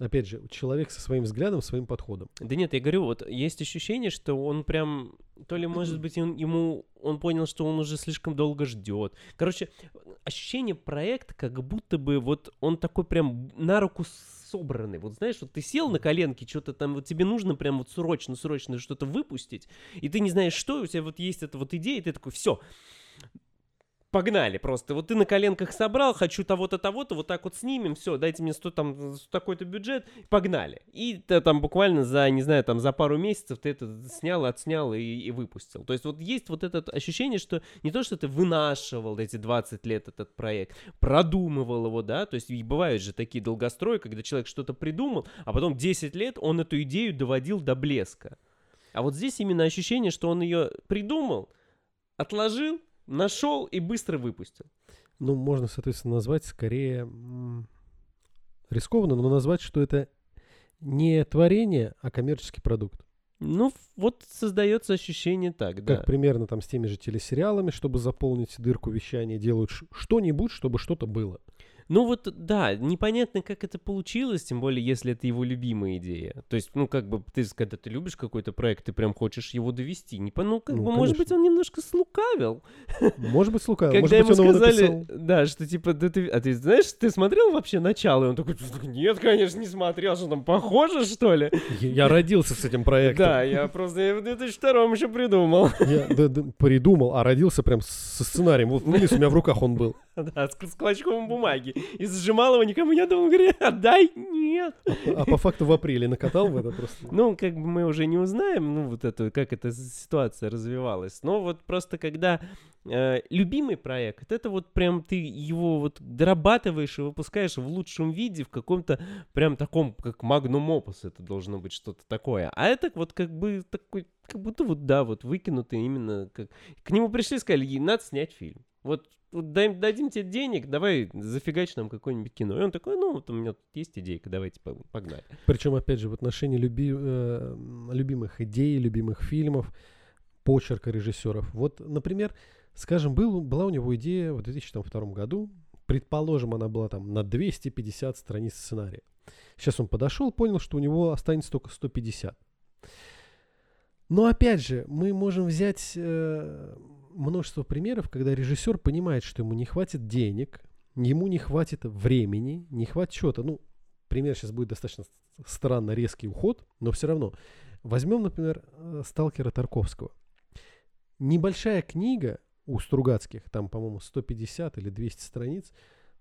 Опять же, человек со своим взглядом, своим подходом. Да нет, я говорю, вот есть ощущение, что он прям, то ли, может быть, он, ему, он понял, что он уже слишком долго ждет. Короче, ощущение проекта, как будто бы вот он такой прям на руку собранный. Вот знаешь, вот ты сел на коленки, что-то там, вот тебе нужно прям вот срочно-срочно что-то выпустить, и ты не знаешь, что, у тебя вот есть эта вот идея, и ты такой, все, Погнали просто. Вот ты на коленках собрал, хочу того-то, того-то, вот так вот снимем, все, дайте мне 100, там, такой-то бюджет, погнали. И ты там буквально за, не знаю, там за пару месяцев ты это снял, отснял и, и выпустил. То есть вот есть вот это ощущение, что не то, что ты вынашивал эти 20 лет этот проект, продумывал его, да, то есть и бывают же такие долгострои, когда человек что-то придумал, а потом 10 лет он эту идею доводил до блеска. А вот здесь именно ощущение, что он ее придумал, отложил, нашел и быстро выпустил. Ну, можно, соответственно, назвать скорее рискованно, но назвать, что это не творение, а коммерческий продукт. Ну, вот создается ощущение так, да. Как примерно там с теми же телесериалами, чтобы заполнить дырку вещания, делают что-нибудь, чтобы что-то было. Ну вот, да, непонятно, как это получилось, тем более, если это его любимая идея. То есть, ну, как бы, ты, когда ты любишь какой-то проект, ты прям хочешь его довести. Не, по- ну, как Ну, бы, может быть, конечно. он немножко слукавил. Может быть, слукавил, Когда может быть, ему сказали, да, что типа, да ты, а ты знаешь, ты смотрел вообще начало? И он такой, нет, конечно, не смотрел, что там похоже, что ли? Я- родился с этим проектом. Да, я просто я в 2002 еще придумал. Я да- да, придумал, а родился прям со сценарием. Вот вниз у меня в руках он был. Да, с, клочком бумаги. И сжимал его никому не отдал. Он говорит, отдай, нет. А по факту в апреле накатал в это просто. Ну, как бы мы уже не узнаем, ну, вот эту, как эта ситуация развивалась. Но вот просто когда э, любимый проект, это вот прям ты его вот дорабатываешь и выпускаешь в лучшем виде, в каком-то прям таком, как магнум опус это должно быть что-то такое. А это вот как бы такой, как будто вот, да, вот выкинутый именно, как... К нему пришли и сказали, «Ей надо снять фильм. Вот дай- дадим тебе денег, давай зафигачь нам какое-нибудь кино. И он такой, ну, вот у меня тут есть идейка, давайте по- погнали. Причем, опять же, в отношении люби- э, любимых идей, любимых фильмов, почерка режиссеров. Вот, например, скажем, был, была у него идея в 2002 году, предположим, она была там на 250 страниц сценария. Сейчас он подошел, понял, что у него останется только 150. Но опять же, мы можем взять э, множество примеров, когда режиссер понимает, что ему не хватит денег, ему не хватит времени, не хватит чего-то. Ну, пример сейчас будет достаточно странно резкий уход, но все равно. Возьмем, например, э, сталкера Тарковского. Небольшая книга у Стругацких, там, по-моему, 150 или 200 страниц,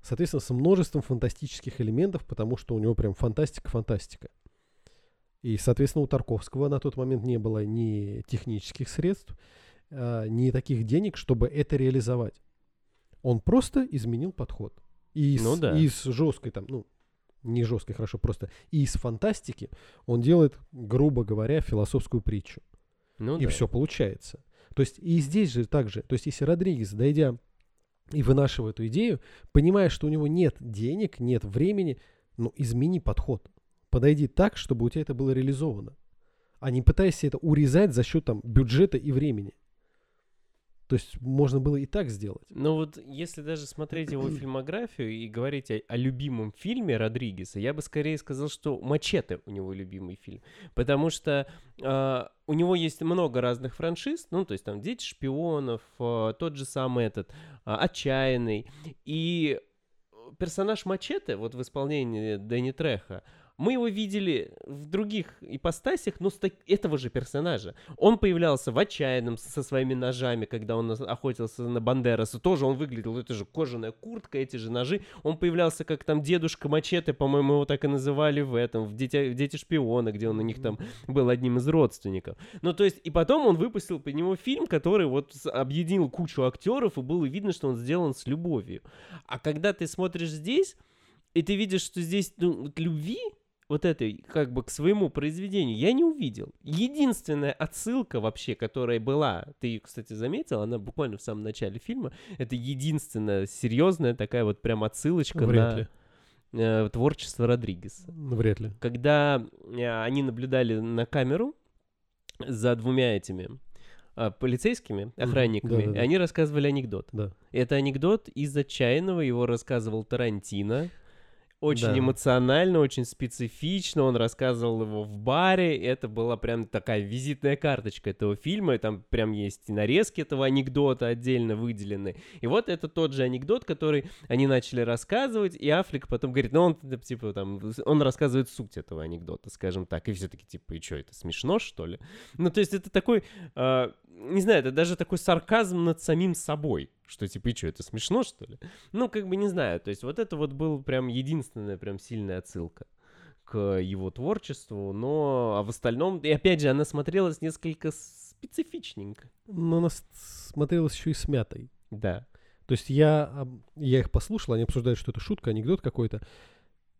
соответственно, с множеством фантастических элементов, потому что у него прям фантастика-фантастика. И, соответственно, у Тарковского на тот момент не было ни технических средств, а, ни таких денег, чтобы это реализовать. Он просто изменил подход. И из, Ну да. из жесткой там, ну, не жесткой, хорошо, просто из фантастики он делает, грубо говоря, философскую притчу. Ну и да. все получается. То есть и здесь же так же. То есть если Родригес, дойдя и вынашивая эту идею, понимая, что у него нет денег, нет времени, ну измени подход. Подойди так, чтобы у тебя это было реализовано. А не пытайся это урезать за счет там бюджета и времени. То есть можно было и так сделать. Ну вот, если даже смотреть его фильмографию и говорить о, о любимом фильме Родригеса, я бы скорее сказал, что «Мачете» у него любимый фильм. Потому что а, у него есть много разных франшиз, ну, то есть там «Дети шпионов», а, тот же самый этот а, «Отчаянный». И персонаж Мачете, вот в исполнении Дэнни Треха, мы его видели в других ипостасях, но с так- этого же персонажа. Он появлялся в «Отчаянном» со своими ножами, когда он охотился на Бандераса. Тоже он выглядел, это же кожаная куртка, эти же ножи. Он появлялся как там дедушка Мачете, по-моему, его так и называли в этом, в «Дети, Дети шпиона», где он у них там был одним из родственников. Ну, то есть, и потом он выпустил по нему фильм, который вот объединил кучу актеров, и было видно, что он сделан с любовью. А когда ты смотришь здесь, и ты видишь, что здесь ну, любви вот этой, как бы, к своему произведению я не увидел. Единственная отсылка вообще, которая была, ты, её, кстати, заметил, она буквально в самом начале фильма, это единственная серьезная такая вот прям отсылочка Вряд ли. на э, творчество Родригеса Ну, Вряд ли. когда э, они наблюдали на камеру за двумя этими а, полицейскими охранниками, да-да-да. и они рассказывали анекдот. Да. Это анекдот из «Отчаянного», его рассказывал Тарантино. Очень Да. эмоционально, очень специфично. Он рассказывал его в баре. Это была прям такая визитная карточка этого фильма. И там прям есть и нарезки этого анекдота отдельно выделены. И вот это тот же анекдот, который они начали рассказывать. И Аффлек потом говорит, ну он типа там, он рассказывает суть этого анекдота, скажем так. И все таки типа, и что, это смешно, что ли? Ну, то есть это такой, а, не знаю, это даже такой сарказм над самим собой. Что типа, и что, это смешно, что ли? Ну, как бы не знаю. То есть вот это вот был прям единственная прям сильная отсылка к его творчеству, но а в остальном, и опять же, она смотрелась несколько специфичненько. Но она смотрелась еще и смятой. Да. То есть я, я их послушал, они обсуждают, что это шутка, анекдот какой-то.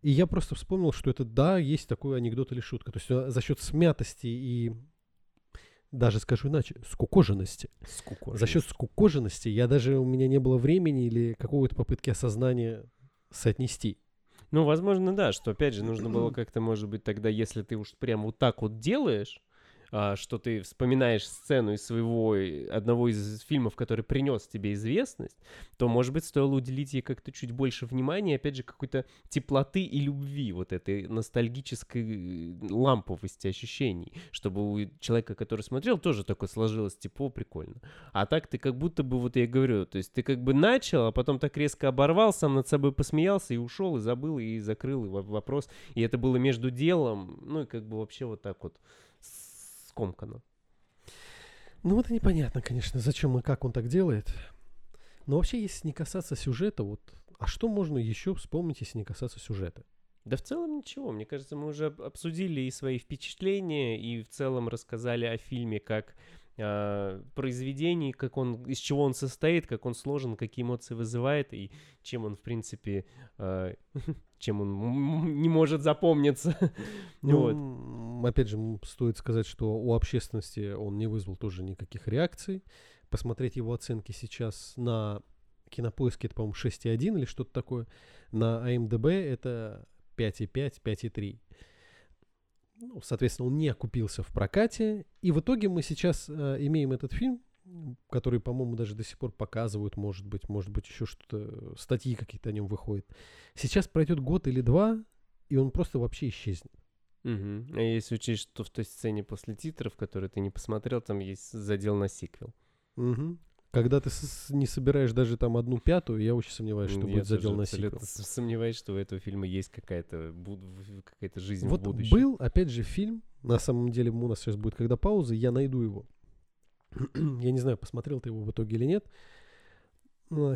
И я просто вспомнил, что это, да, есть такой анекдот или шутка. То есть э, за счет смятости и даже скажу иначе, скукоженности. За счет скукоженности я даже, у меня не было времени или какой-то попытки осознания соотнести. Ну, возможно, да, что опять же нужно было как-то, может быть, тогда, если ты уж прям вот так вот делаешь, что ты вспоминаешь сцену из своего э, одного из фильмов, который принес тебе известность, то, может быть, стоило уделить ей как-то чуть больше внимания, опять же, какой-то теплоты и любви, вот этой ностальгической э, ламповости ощущений, чтобы у человека, который смотрел, тоже такое сложилось тепло, прикольно. А так ты как будто бы, вот я говорю, то есть ты как бы начал, а потом так резко оборвал, сам над собой посмеялся и ушел, и забыл, и закрыл вопрос. И это было между делом, ну и как бы вообще вот так вот скомкано. Ну и непонятно, конечно, зачем и как он так делает. Но вообще, если не касаться сюжета, вот, а что можно еще вспомнить, если не касаться сюжета? Да в целом ничего. Мне кажется, мы уже об- обсудили и свои впечатления, и в целом рассказали о фильме как а, произведении, как он, из чего он состоит, как он сложен, какие эмоции вызывает, и чем он, в принципе, а, чем он не может запомниться. Ну, Вот. опять же, стоит сказать, что у общественности он не вызвал тоже никаких реакций. Посмотреть его оценки сейчас на Кинопоиске это, по-моему, 6,1 или что-то такое. На АМДБ это 5,5, 5,3. Ну, соответственно, он не окупился в прокате. И в итоге мы сейчас э, имеем этот фильм, который, по-моему, даже до сих пор показывают, может быть, может быть, еще что-то, статьи какие-то о нем выходят. Сейчас пройдет год или два, и он просто вообще исчезнет. Мгм. А если учесть, что в той сцене после титров, которую ты не посмотрел, там есть задел на сиквел. Мгм. Когда ты не собираешь даже там одну пятую, я очень сомневаюсь, что я будет задел на сиквел. Сомневаюсь, что у этого фильма есть какая-то какая-то жизнь Вот в будущем. был, опять же, фильм, на самом деле у нас сейчас будет когда пауза, я найду его. я не знаю, посмотрел ты его в итоге или нет.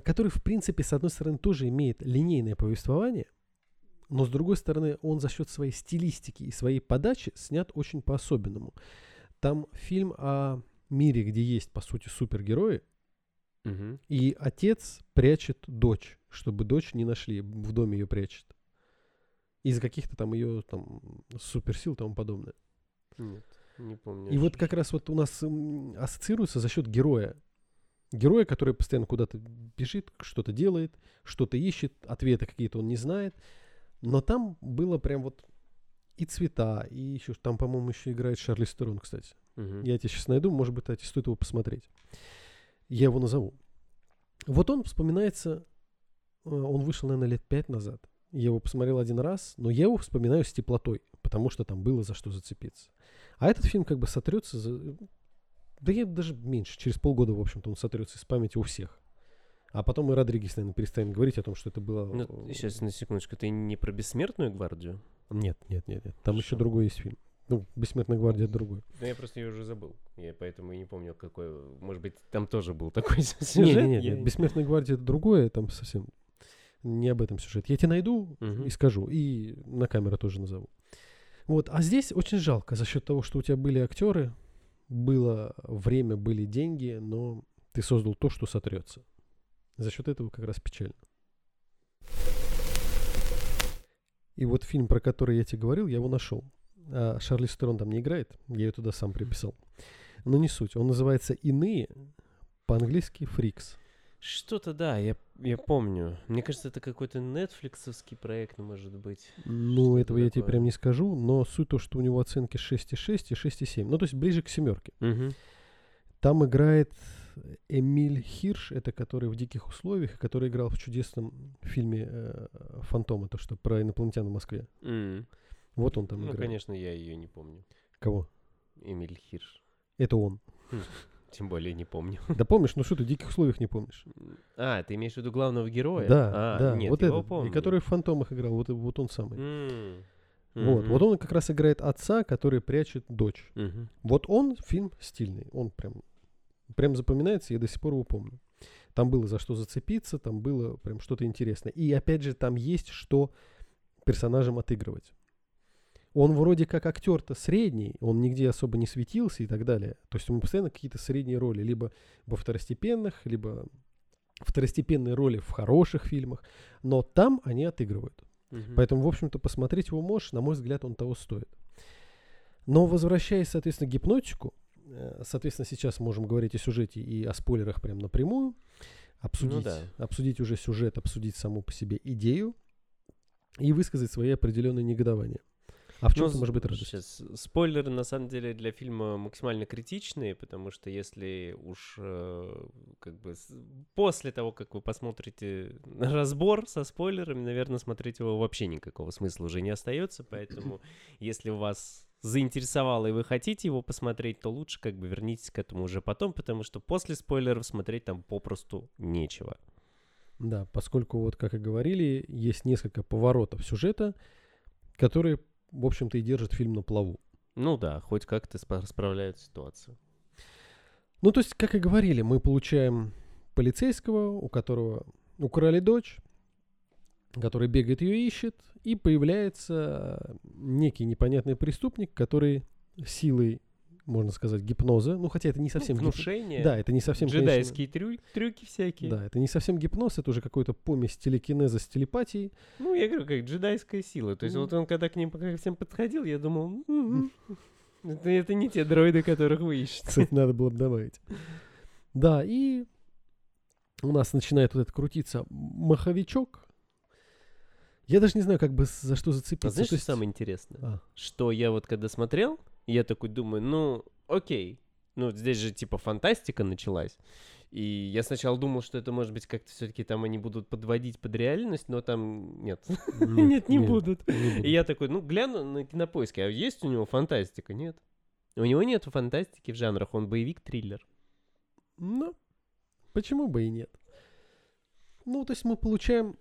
который, в принципе, с одной стороны, тоже имеет линейное повествование, но с другой стороны, он за счет своей стилистики и своей подачи снят очень по-особенному. Там фильм о мире, где есть, по сути, супергерои, Мгм. и отец прячет дочь, чтобы дочь не нашли, в доме ее прячет. Из-за каких-то там ее там суперсил и тому подобное. Нет, не помню. И вот как раз вот у нас ассоциируется за счет героя. Героя, который постоянно куда-то бежит, что-то делает, что-то ищет, ответы какие-то он не знает. Но там было прям вот и цвета, и еще там, по-моему, еще играет Шарли Стерон, кстати. Мгм. Я тебе сейчас найду, может быть, кстати, стоит его посмотреть. Я его назову. Вот он вспоминается, э, он вышел, наверное, лет пять назад. Я его посмотрел один раз, но я его вспоминаю с теплотой, потому что там было за что зацепиться. А этот фильм как бы сотрется за... Да я даже меньше, через полгода, в общем-то, он сотрется из памяти у всех. А потом и Родригес, наверное, перестанет говорить о том, что это было... Ну, э, сейчас, на секундочку, ты не про бессмертную гвардию? Нет, нет, нет, нет. Там еще Хорошо. другой есть фильм. Ну, «Бессмертная гвардия» другой. Ну, я просто ее уже забыл. Я поэтому и не помню, какой... Может быть, там тоже был такой сюжет? Нет, нет, «Бессмертная гвардия» это другое, там совсем не об этом сюжет. Я тебе найду и скажу, и на камеру тоже назову. Вот, а здесь очень жалко за счет того, что у тебя были актеры, было время, были деньги, но ты создал то, что сотрется. За счет этого как раз печально. И вот фильм, про который я тебе говорил, я его нашел. А Шарли Стерон там не играет, я ее туда сам приписал. Но не суть. Он называется «Иные», по-английски «Фрикс». Что-то, да, я, я помню. Мне кажется, это какой-то нетфликсовский проект, может быть. Ну, этого это я тебе такое? прям не скажу, но суть то, что у него оценки 6,6 и 6,7. Ну, то есть ближе к семерке. Мгм. Там играет Эмиль Хирш, это который в «Диких условиях», и который играл в чудесном фильме э, «Фантомы», то, что про инопланетян в Москве. М. Вот он там Ну, играет. конечно, я ее не помню. Кого? Эмиль Хирш. Это он. Тем более не помню. Да помнишь, ну что ты в «Диких условиях» не помнишь? А, ты имеешь в виду главного героя? Да, а, да, нет, вот его этот, помню. и который в «Фантомах» играл, вот, вот он самый. М. Вот, Мгм. вот он как раз играет отца, который прячет дочь. Мгм. Вот он фильм стильный, он прям, прям запоминается, я до сих пор его помню. Там было за что зацепиться, там было прям что-то интересное. И опять же, там есть что персонажам отыгрывать. Он вроде как актер-то средний, он нигде особо не светился и так далее. То есть ему постоянно какие-то средние роли, либо во второстепенных, либо второстепенные роли в хороших фильмах. Но там они отыгрывают. Мгм. Поэтому, в общем-то, посмотреть его можешь, на мой взгляд, он того стоит. Но возвращаясь, соответственно, к гипнотику, э, соответственно, сейчас можем говорить о сюжете и о спойлерах прям напрямую, обсудить, Ну да. обсудить уже сюжет, обсудить саму по себе идею и высказать свои определенные негодования. А в чем Ну, может быть радость? Сейчас, спойлеры, на самом деле, для фильма максимально критичные, потому что если уж э, как бы после того, как вы посмотрите разбор со спойлерами, наверное, смотреть его вообще никакого смысла уже не остается, поэтому если вас заинтересовало и вы хотите его посмотреть, то лучше как бы вернитесь к этому уже потом, потому что после спойлеров смотреть там попросту нечего. Да, поскольку, вот как и говорили, есть несколько поворотов сюжета, которые, в общем-то, и держат фильм на плаву. Ну да, хоть как-то спа- справляют ситуацию. Ну, то есть, как и говорили, мы получаем полицейского, у которого украли дочь, который бегает ее ищет, и появляется некий непонятный преступник, который силой, можно сказать, гипноза, ну, хотя это не совсем ну, гип- внушение, Да, это не совсем, конечно, джедайские трю- трюки всякие. Да, это не совсем гипноз, это уже какой-то помесь телекинеза с телепатией. Ну, я говорю, как джедайская сила. То есть Ну. вот он когда к ним ко всем подходил, я думал, «Мгм, это, это не те дроиды, которых вы ищете. Кстати, надо было бы добавить. Да, и у нас начинает вот это крутиться маховичок. Я даже не знаю, как бы за что зацепиться. А знаешь, То что есть- самое интересное? А, Что я вот когда смотрел, я такой думаю, ну, окей. Ну, здесь же типа фантастика началась. И я сначала думал, что это может быть как-то все-таки там они будут подводить под реальность, но там нет. Нет, не будут. И я такой, ну, гляну на кинопоиски, а есть у него фантастика? Нет. У него нет фантастики в жанрах, он боевик-триллер. Ну, почему бы и нет? Ну, то есть мы получаем...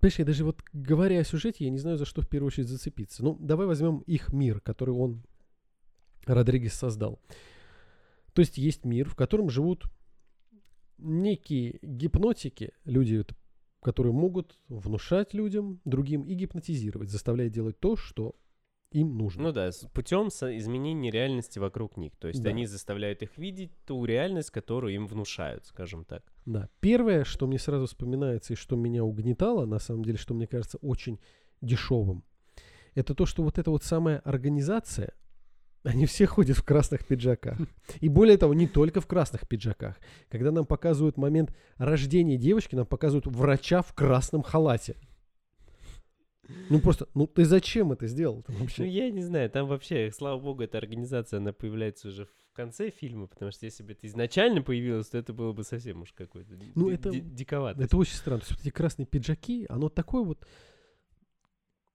Понимаешь, я даже вот говоря о сюжете, я не знаю, за что в первую очередь зацепиться. Ну, давай возьмем их мир, который он, Родригес, создал. То есть есть мир, в котором живут некие гипнотики, люди, которые могут внушать людям, другим и гипнотизировать, заставляя делать то, что им нужно. Ну да, путем изменения реальности вокруг них. То есть Да. они заставляют их видеть ту реальность, которую им внушают, скажем так. Да. Первое, что мне сразу вспоминается и что меня угнетало, на самом деле, что мне кажется очень дешевым, это то, что вот эта вот самая организация, они все ходят в красных пиджаках. И более того, не только в красных пиджаках. Когда нам показывают момент рождения девочки, нам показывают врача в красном халате. Ну просто, ну ты зачем это сделал Ну, вообще? я не знаю, там вообще, слава богу, эта организация, она появляется уже в конце фильма, потому что если бы это изначально появилось, то это было бы совсем уж какой-то Ну, это- ди- диковато. Это очень странно. То есть вот эти красные пиджаки, оно такое вот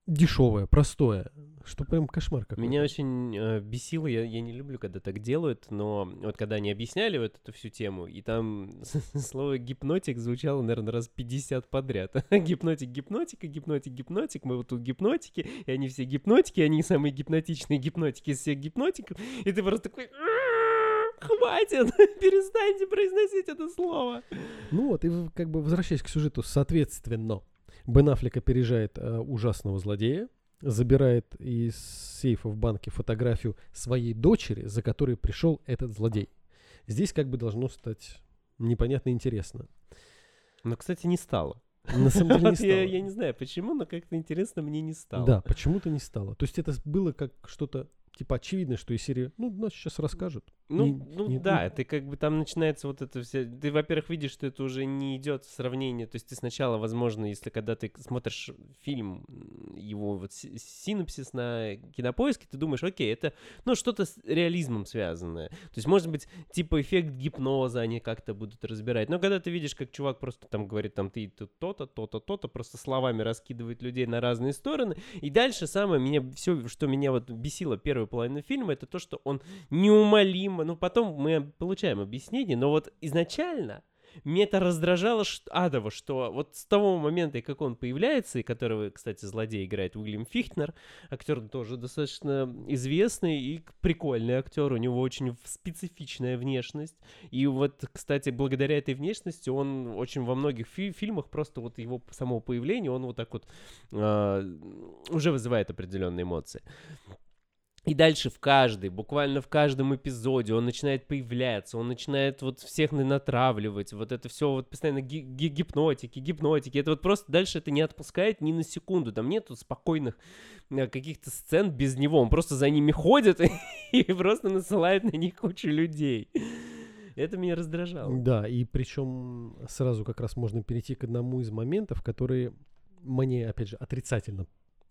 дешевое, простое, что прям кошмар какой-то. Меня очень э, бесило, я, я не люблю, когда так делают, но вот когда они объясняли вот эту всю тему, и там слово гипнотик звучало, наверное, раз 50 подряд. гипнотик, гипнотика, гипнотик, гипнотик, мы вот тут гипнотики, и они все гипнотики, они самые гипнотичные гипнотики из всех гипнотиков, и ты просто такой... Хватит! Перестаньте произносить это слово! Ну вот, и как бы возвращаясь к сюжету, соответственно, Бен Аффлек опережает э, ужасного злодея, забирает из сейфа в банке фотографию своей дочери, за которой пришел этот злодей. Здесь как бы должно стать непонятно интересно. Но, кстати, не стало. На самом деле не стало. Я, я не знаю, почему, но как-то интересно мне не стало. Да, почему-то не стало. То есть это было как что-то типа очевидное, что из серии, ну, нас сейчас расскажут. Ну, Не- ну не- да, ну- ты как бы там начинается вот это все. Ты, во-первых, видишь, что это уже не идет сравнение. То есть ты сначала, возможно, если когда ты смотришь фильм, его вот си- синопсис на кинопоиске, ты думаешь, окей, это ну что-то с реализмом связанное. То есть, может быть, типа эффект гипноза они как-то будут разбирать. Но когда ты видишь, как чувак просто там говорит, там ты тут то-то, то-то, то-то, просто словами раскидывает людей на разные стороны. И дальше самое меня, все, что меня вот бесило первую половину фильма, это то, что он неумолимо, ну потом мы получаем объяснение, но вот изначально меня это раздражало ш- адово, что вот с того момента, как он появляется, и которого, кстати, злодей играет Уильям Фихтнер, актер тоже достаточно известный и прикольный актер, у него очень специфичная внешность, и вот, кстати, благодаря этой внешности он очень во многих фи- фильмах просто вот его само появление, он вот так вот а, уже вызывает определенные эмоции. И дальше в каждой, буквально в каждом эпизоде он начинает появляться, он начинает вот всех на- натравливать, вот это все вот постоянно ги- гипнотики, гипнотики. Это вот просто дальше это не отпускает ни на секунду. Там нету спокойных э, каких-то сцен без него. Он просто за ними ходит и просто насылает на них кучу людей. Это меня раздражало. Да, и причем сразу как раз можно перейти к одному из моментов, которые мне, опять же, отрицательно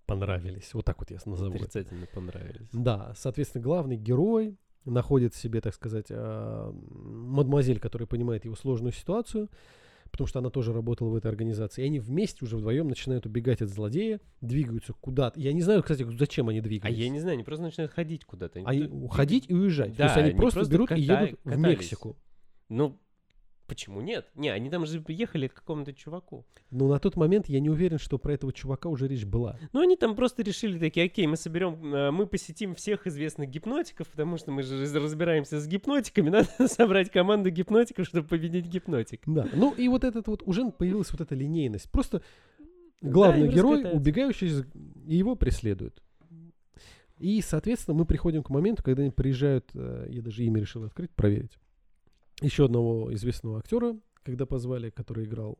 понравились. Вот так вот я назову это. Отрицательно понравились. Да, соответственно, главный герой находит в себе, так сказать, а, мадемуазель, которая понимает его сложную ситуацию, потому что она тоже работала в этой организации. И они вместе уже вдвоем начинают убегать от злодея, двигаются куда-то. Я не знаю, кстати, зачем они А двигались. я не знаю, они просто начинают ходить куда-то. Они тут- уходить и уезжать. То есть Да, они они просто, просто берут и ката- едут в катались. Мексику. Ну, почему нет? Не, они там же ехали к какому-то чуваку. Но на тот момент я не уверен, что про этого чувака уже речь была. Ну, они там просто решили такие, окей, мы соберем, э, мы посетим всех известных гипнотиков, потому что мы же раз- разбираемся с гипнотиками, надо собрать команду гипнотиков, чтобы победить гипнотик. Да. Ну и вот этот вот уже появилась вот эта линейность. Просто главный им герой, убегающий, его преследуют. И, соответственно, мы приходим к моменту, когда они приезжают, э, я даже имя решил открыть, проверить. Еще одного известного актера, когда позвали, который играл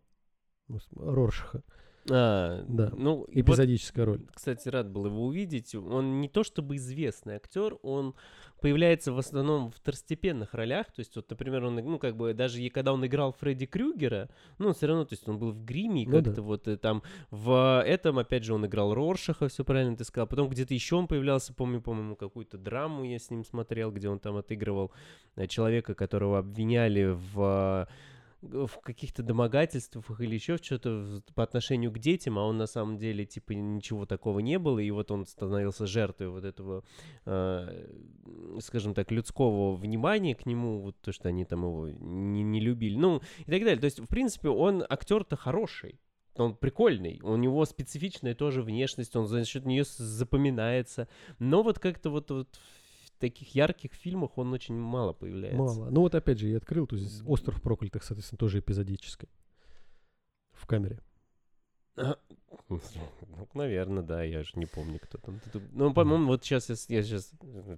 ну, Роршаха. А, Да. Ну, и вот, Эпизодическая роль. кстати, рад был его увидеть. Он не то чтобы известный актер, он появляется в основном в второстепенных ролях. То есть, вот, например, он, ну, как бы, даже и когда он играл Фредди Крюгера, ну, все равно, то есть, он был в гриме, и Ну да. как-то вот э, там в этом, опять же, он играл Роршаха, все правильно ты сказал. Потом где-то еще он появлялся, помню, по-моему, какую-то драму я с ним смотрел, где он там отыгрывал э, человека, которого обвиняли в в каких-то домогательствах или еще что-то по отношению к детям, а он на самом деле типа ничего такого не было, и вот он становился жертвой вот этого, э, скажем так, людского внимания к нему, вот то, что они там его не, не любили, ну и так далее. То есть, в принципе, он актер-то хороший. Он прикольный, у него специфичная тоже внешность, он за счет нее запоминается. Но вот как-то вот, вот таких ярких фильмах он очень мало появляется. Мало. Ну вот опять же, я открыл, то есть «Остров проклятых», соответственно, тоже эпизодической. В камере. Ну, наверное, да, я же не помню, кто там. Ну, по-моему, вот сейчас я, сейчас,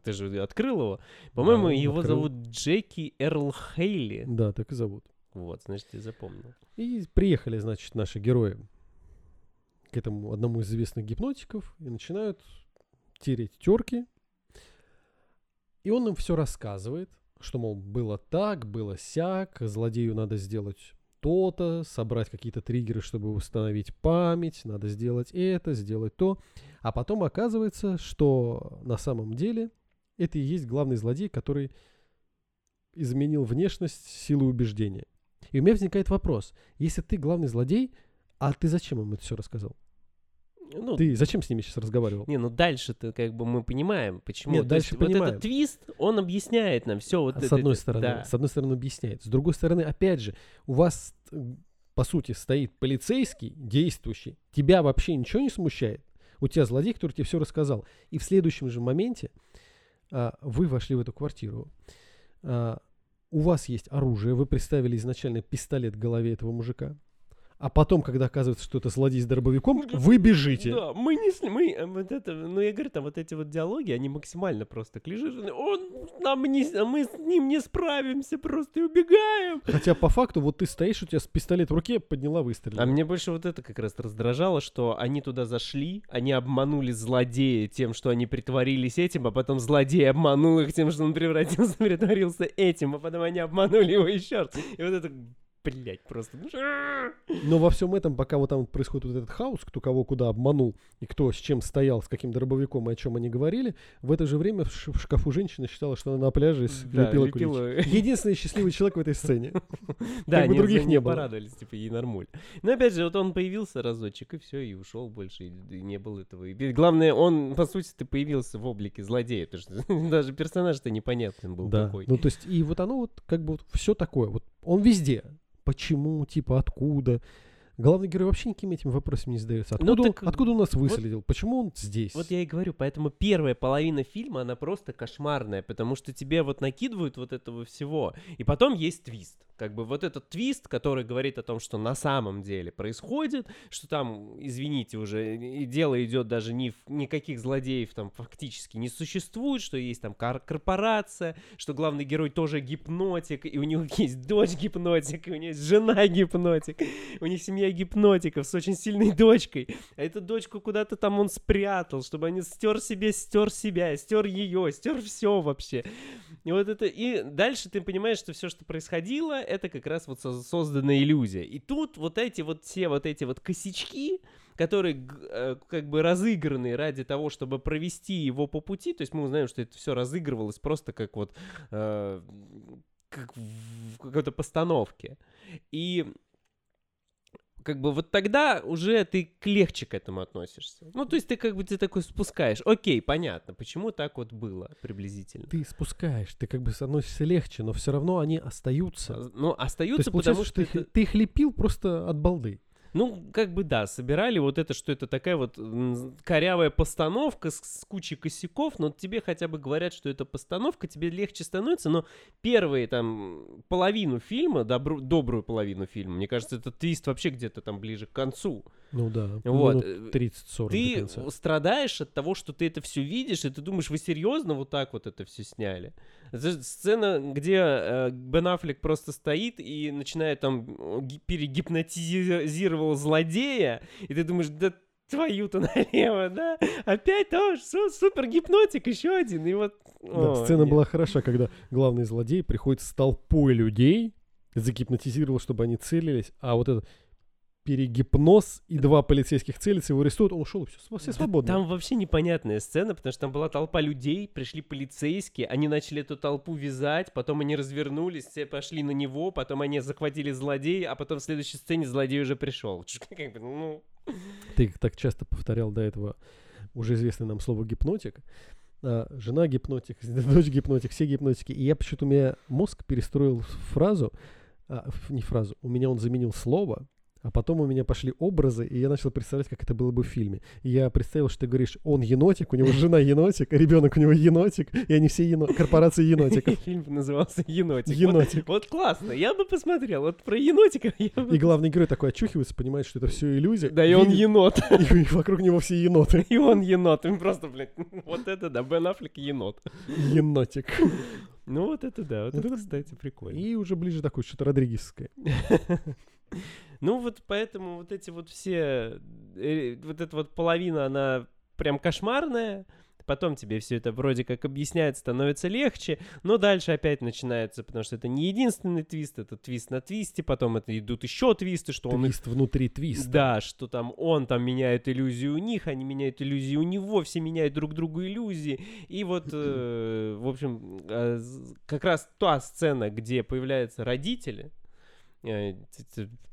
ты же открыл его. По-моему, Да, его открыл. зовут Джеки Эрл Хейли. Да, так и зовут. Вот, значит, я запомнил. И приехали, значит, наши герои к этому одному из известных гипнотиков и начинают тереть терки. И он им все рассказывает, что, мол, было так, было сяк, злодею надо сделать то-то, собрать какие-то триггеры, чтобы восстановить память, надо сделать это, сделать то. А потом оказывается, что на самом деле это и есть главный злодей, который изменил внешность силой убеждения. И у меня возникает вопрос. Если ты главный злодей, а ты зачем им это все рассказал? Ну, Ты зачем с ними сейчас разговаривал? не, ну дальше-то как бы мы понимаем, почему. Нет, То дальше есть вот понимаем. этот твист, он объясняет нам все вот А это. с одной это- стороны, да. с одной стороны объясняет. С другой стороны, опять же, у вас, э, по сути, стоит полицейский, действующий. Тебя вообще ничего не смущает? У тебя злодей, который тебе все рассказал. И в следующем же моменте а, вы вошли в эту квартиру. А, у вас есть оружие, вы представили изначально пистолет в голове этого мужика. А потом, когда оказывается, что это злодей с дробовиком, вы бежите. Да, мы не сли- мы э, вот это, ну я говорю, там вот эти вот диалоги, они максимально просто клишированные. Он нам не, с- мы с ним не справимся, просто и убегаем. Хотя по факту, вот ты стоишь, у тебя с пистолет в руке, подняла выстрел. А мне больше вот это как раз раздражало, что они туда зашли, они обманули злодея тем, что они притворились этим, а потом злодей обманул их тем, что он превратился, притворился этим, а потом они обманули его еще раз. И вот это, блядь, просто... Но во всем этом, пока вот там происходит вот этот хаос, кто кого куда обманул, и кто с чем стоял, с каким дробовиком и о чем они говорили, в это же время в, ш- в шкафу женщина считала, что она на пляже Да, лепила лепила. куличики. Единственный счастливый человек в этой сцене. Да, Как бы других не было. порадовались, типа, ей нормуль. Но опять же, вот он появился разочек, и все, и ушел больше, и, не было этого. И главное, он, по сути, ты появился в облике злодея, потому что даже персонаж-то непонятным был Да. какой. Ну, то есть, и вот оно вот как бы вот все такое. Вот он везде. Почему, типа, откуда? Главный герой вообще никаким этим вопросом не задается. Ну, Откуда, так он, откуда он нас выследил? Почему он здесь? Вот я и говорю, поэтому первая половина фильма, она просто кошмарная, потому что тебе вот накидывают вот этого всего, и потом есть твист. Как бы вот этот твист, который говорит о том, что на самом деле происходит, что там, извините уже, и дело идет даже не в никаких злодеев там фактически не существует, что есть там кор- корпорация, что главный герой тоже гипнотик, и у него есть дочь гипнотик, и у него есть жена гипнотик, у них семья гипнотиков с очень сильной дочкой, а эту дочку куда-то там он спрятал, чтобы они стер себе, стер себя, стер ее, стер все вообще. И вот это, и дальше ты понимаешь, что все, что происходило, это как раз вот со- созданная иллюзия. И тут вот эти вот все вот эти вот косячки, которые э, как бы разыграны ради того, чтобы провести его по пути, то есть мы узнаем, что это все разыгрывалось просто как вот э, как в какой-то постановке. И как бы вот тогда уже ты легче к этому относишься. Ну, то есть ты как бы ты такой спускаешь. Окей, понятно, почему так вот было приблизительно. Ты спускаешь, ты как бы относишься легче, но все равно они остаются. А, Ну, То остаются, есть получается, потому что ты, это- ты их лепил просто от балды. Ну, как бы да, собирали вот это, что это такая вот корявая постановка с, с кучей косяков, но тебе хотя бы говорят, что это постановка, тебе легче становится, но первые там половину фильма, добру- добрую половину фильма, мне кажется, этот твист вообще где-то там ближе к концу. Ну да, Вот, минут э, 30-40 до Ты страдаешь от того, что ты это все видишь, и ты думаешь, вы серьезно вот так вот это все сняли? Это сцена, где э, Бен Аффлек просто стоит и начинает там э, ги- перегипнотизировал злодея, и ты думаешь, да твою-то налево, да? Опять тоже су- супер гипнотик, еще один, и вот... Да, о, сцена нет. была хороша, когда главный злодей приходит с толпой людей, загипнотизировал, чтобы они целились, а вот этот перегипноз и два полицейских целятся, его арестуют, он ушел, все, все Да свободны. Там вообще непонятная сцена, потому что там была толпа людей, пришли полицейские, они начали эту толпу вязать, потом они развернулись, все пошли на него, потом они захватили злодея, а потом в следующей сцене злодей уже пришел. Как бы, ну... Ты так часто повторял до этого уже известное нам слово гипнотик. А, жена гипнотик, дочь гипнотик, все гипнотики. И я почему-то у меня мозг перестроил фразу, а, не фразу, у меня он заменил слово А потом у меня пошли образы, и я начал представлять, как это было бы в фильме. И я представил, что ты говоришь, он енотик, у него жена енотик, ребенок у него енотик, и они все ено... корпорации енотиков. Фильм назывался «Енотик». Вот- Енотик. Вот классно, я бы посмотрел. Вот про енотика я бы... И главный герой такой очухивается, понимает, что это все иллюзия. Да, и он енот. И вокруг него все еноты. И он енот. Им просто, блядь, вот это да, Бен Аффлек енот. Енотик. Ну вот это да, вот Вот это, это- кстати, прикольно. И уже ближе такое, что-то Родригесское. Ну вот поэтому вот эти вот все, э, вот эта вот половина, она прям кошмарная, потом тебе все это вроде как объясняет, становится легче, но дальше опять начинается, потому что это не единственный твист, это твист на твисте, потом это идут еще твисты, что он их Твист внутри твиста. Да, что там он там меняет иллюзию у них, они меняют иллюзию у него, все меняют друг другу иллюзии. И вот, э, в общем, э, з- как раз та сцена, где появляются родители,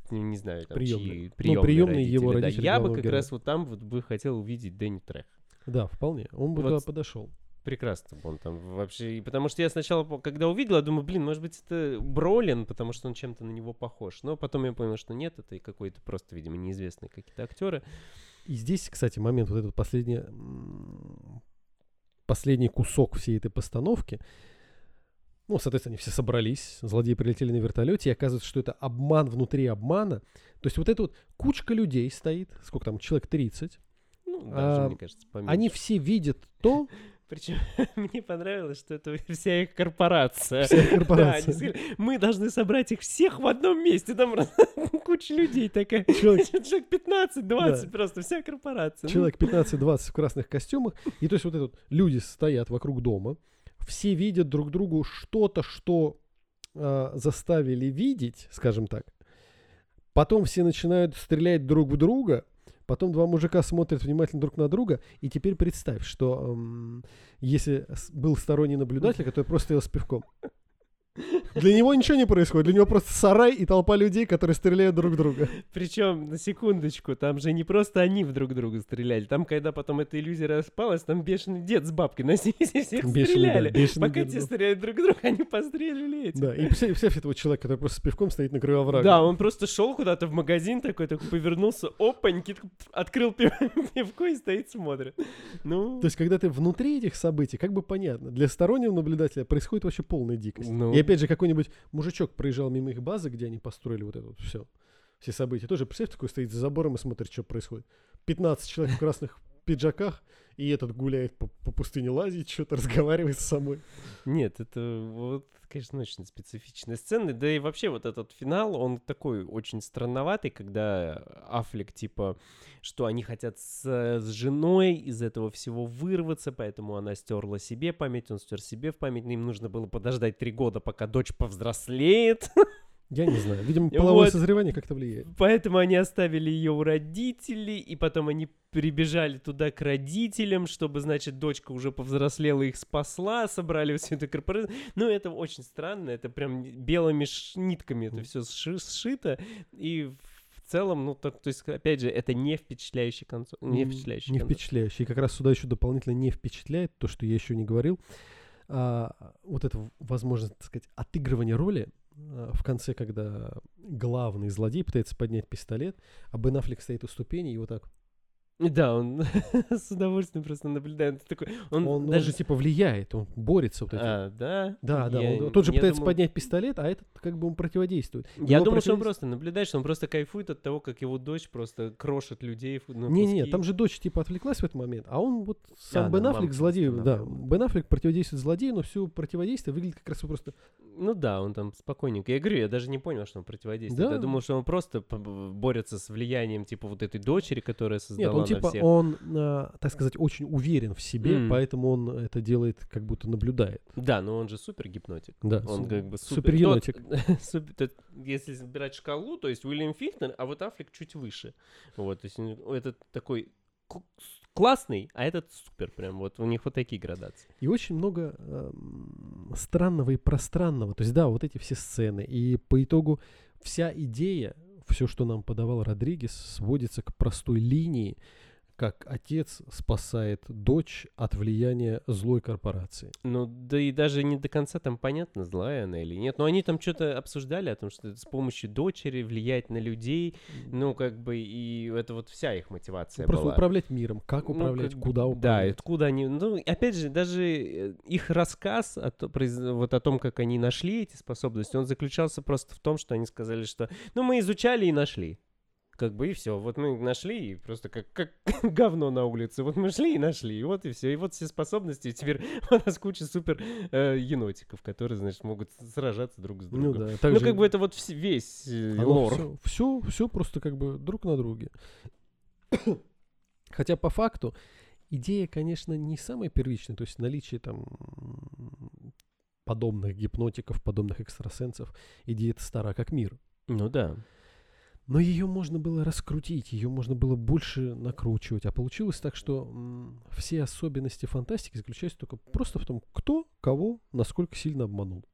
т- не знаю, там, Приемные. чьи Ну, приемные приемные его да. родители Я бы как героя. раз вот там вот бы хотел увидеть Дэнни Трех. Да, вполне. Он бы Вот туда подошел. Прекрасно он там вообще. И потому что я сначала, когда увидел, я думаю, блин, может быть, это Бролин, потому что он чем-то на него похож. Но потом я понял, что нет, это и какой-то просто, видимо, неизвестные какие-то актеры. И здесь, кстати, момент, вот этот последний, последний кусок всей этой постановки. Ну, соответственно, они все собрались, злодеи прилетели на вертолете, и оказывается, что это обман внутри обмана. То есть вот эта вот кучка людей стоит, сколько там, человек 30, Ну, даже, А, мне кажется, поменьше. они все видят то, Причем мне понравилось, что это вся их корпорация. вся их Да, корпорация. они сказали, мы должны собрать их всех в одном месте. Там куча людей такая. Человек- Человек 15-20 Да. просто, вся корпорация. Ну, Человек 15-20 в красных костюмах. И то есть вот это вот люди стоят вокруг дома, все видят друг другу что-то, что а, заставили видеть, скажем так. Потом все начинают стрелять друг в друга. Потом два мужика смотрят внимательно друг на друга. И теперь представь, что м, если был сторонний наблюдатель, который просто стоял с пивком. Для него ничего не происходит. Для него просто сарай и толпа людей, которые стреляют друг друга. Причем, на секундочку, там же не просто они в друг друга стреляли. Там, когда потом эта иллюзия распалась, там бешеный дед с бабкой носились и всех Бешеный, да, стреляли. бешеный Пока дед те стреляют друг друга, они постреляли эти. Да, и представь, этого человека, который просто с пивком стоит на краю оврага. Да, он просто шел куда-то в магазин такой, такой повернулся, опаньки, открыл пив- пивко и стоит смотрит. Ну, То есть, когда ты внутри этих событий, как бы понятно, для стороннего наблюдателя происходит вообще полная дикость. Ну. Опять же, какой-нибудь мужичок проезжал мимо их базы, где они построили вот это вот все, все события. Тоже, представь, такой стоит за забором и смотрит, что происходит. 15 человек в красных пиджаках, и этот гуляет по, по пустыне, лазит, что-то разговаривает с собой. Нет, это вот, конечно, очень специфичные сцены. Да и вообще вот этот финал, он такой очень странноватый, когда Аффлек, типа, что они хотят с, с женой из этого всего вырваться, поэтому она стерла себе память, он стер себе в память, им нужно было подождать три года, пока дочь повзрослеет. Я не знаю. Видимо, половое вот. созревание как-то влияет. Поэтому они оставили ее у родителей, и потом они прибежали туда к родителям, чтобы, значит, дочка уже повзрослела, их спасла, собрали всю эту корпорацию. Ну, это очень странно, это прям белыми нитками это все сшито, и в целом, ну, так, то есть, опять же, это не впечатляющий концов, не впечатляющий Не концов. впечатляющий. И как раз сюда еще дополнительно не впечатляет то, что я еще не говорил. А, вот это, возможность, так сказать, отыгрывание роли в конце, когда главный злодей пытается поднять пистолет, а Бен Аффлек стоит у ступени и вот так. Да, он с удовольствием просто наблюдает. Он такой, он, Он, он даже... же типа влияет, он борется вот этим. А, да? Да, да, Я он тот же пытается думал- поднять пистолет, а этот как бы он противодействует. Я думал, что он просто наблюдает, что он просто кайфует от того, как его дочь просто крошит людей. Не-не, там же дочь типа отвлеклась в этот момент, а он вот сам А, Бен да, Аффлек злодею, да. Бен Аффлек противодействует злодею, но все противодействие выглядит как раз просто Ну да, он там спокойненько. Я говорю, я даже не понял, что он противодействует. Да. Я думал, что он просто борется с влиянием, типа, вот этой дочери, которая создала Нет, он типа, всех. он, а, так сказать, очень уверен в себе, М. поэтому он это делает, как будто наблюдает. Да, но он же супер гипнотик. Да, Он су- как бы супер... суперенотик. тот- супер- тот- если брать шкалу, то есть Уильям Фихтнер, а вот Аффлек чуть выше. Вот, то есть он- этот такой классный, а этот супер прям. Вот у них вот такие градации. И очень много эм, странного и пространного. То есть, да, вот эти все сцены. И по итогу вся идея, все, что нам подавал Родригес, сводится к простой линии, как отец спасает дочь от влияния злой корпорации. Ну, да и даже не до конца там понятно, злая она или нет. Но они там что-то обсуждали о том, что с помощью дочери влиять на людей, ну, как бы, и это вот вся их мотивация Просто была. управлять миром. Как Ну, управлять, как- куда Да, управлять. и откуда они... Ну, опять же, даже э, их рассказ о, вот о том, как они нашли эти способности, он заключался просто в том, что они сказали, что, ну, мы изучали и нашли. Как бы и все. Вот мы нашли, и просто как, как говно на улице. Вот мы шли и нашли. И вот и все. И вот все способности. И теперь у нас куча супер э, енотиков, которые, значит, могут сражаться друг с Ну другом. да, Ну, также как бы это вот весь э, оно лор. Все, все, все просто как бы друг на друге. Хотя по факту идея, конечно, не самая первичная. То есть наличие там подобных гипнотиков, подобных экстрасенсов, идея это стара как мир. Ну да. Но ее можно было раскрутить, ее можно было больше накручивать. А получилось так, что м, все особенности фантастики заключаются только просто в том, кто кого насколько сильно обманул.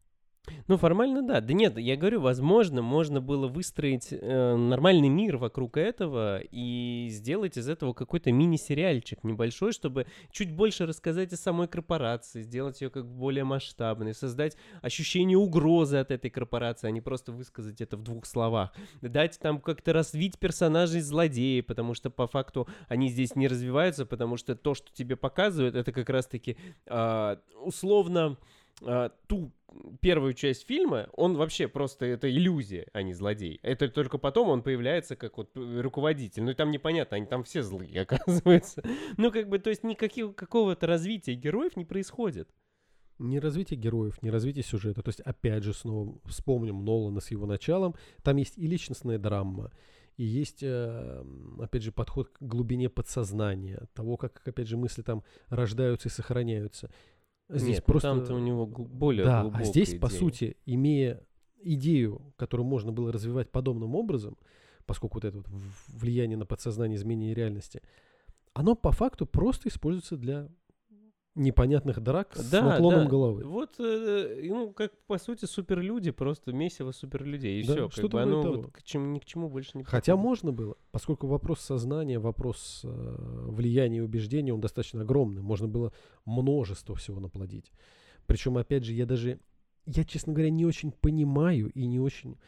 Ну, формально, да. Да нет, я говорю, возможно, можно было выстроить э, нормальный мир вокруг этого и сделать из этого какой-то мини-сериальчик небольшой, чтобы чуть больше рассказать о самой корпорации, сделать ее как более масштабной, создать ощущение угрозы от этой корпорации, а не просто высказать это в двух словах. Дать там как-то развить персонажей злодеи, потому что по факту они здесь не развиваются, потому что то, что тебе показывают, это как раз-таки а, условно а, ту первую часть фильма, он вообще просто это иллюзия, а не злодей. Это только потом он появляется как вот п- руководитель. Ну там непонятно, они там все злые, оказывается. Ну как бы, то есть никаких какого-то развития героев не происходит. Не развитие героев, не развитие сюжета. То есть, опять же, снова вспомним Нолана с его началом. Там есть и личностная драма, и есть, э, опять же, подход к глубине подсознания, того, как, опять же, мысли там рождаются и сохраняются. Здесь Нет, ну просто... там-то у него более да, а глубокая здесь, по идея. сути, имея идею, которую можно было развивать подобным образом, поскольку вот это вот влияние на подсознание, изменение реальности, оно по факту просто используется для непонятных драк с Да, наклоном да. головы. Вот, э, ну, как по сути, суперлюди, просто месиво суперлюдей. И Да, все, как что-то бы оно вроде вот того. к чему, ни к чему больше не Хотя подходит. можно было, поскольку вопрос сознания, вопрос э, влияния и убеждения, он достаточно огромный. Можно было множество всего наплодить. Причем, опять же, я даже, я, честно говоря, не очень понимаю и не очень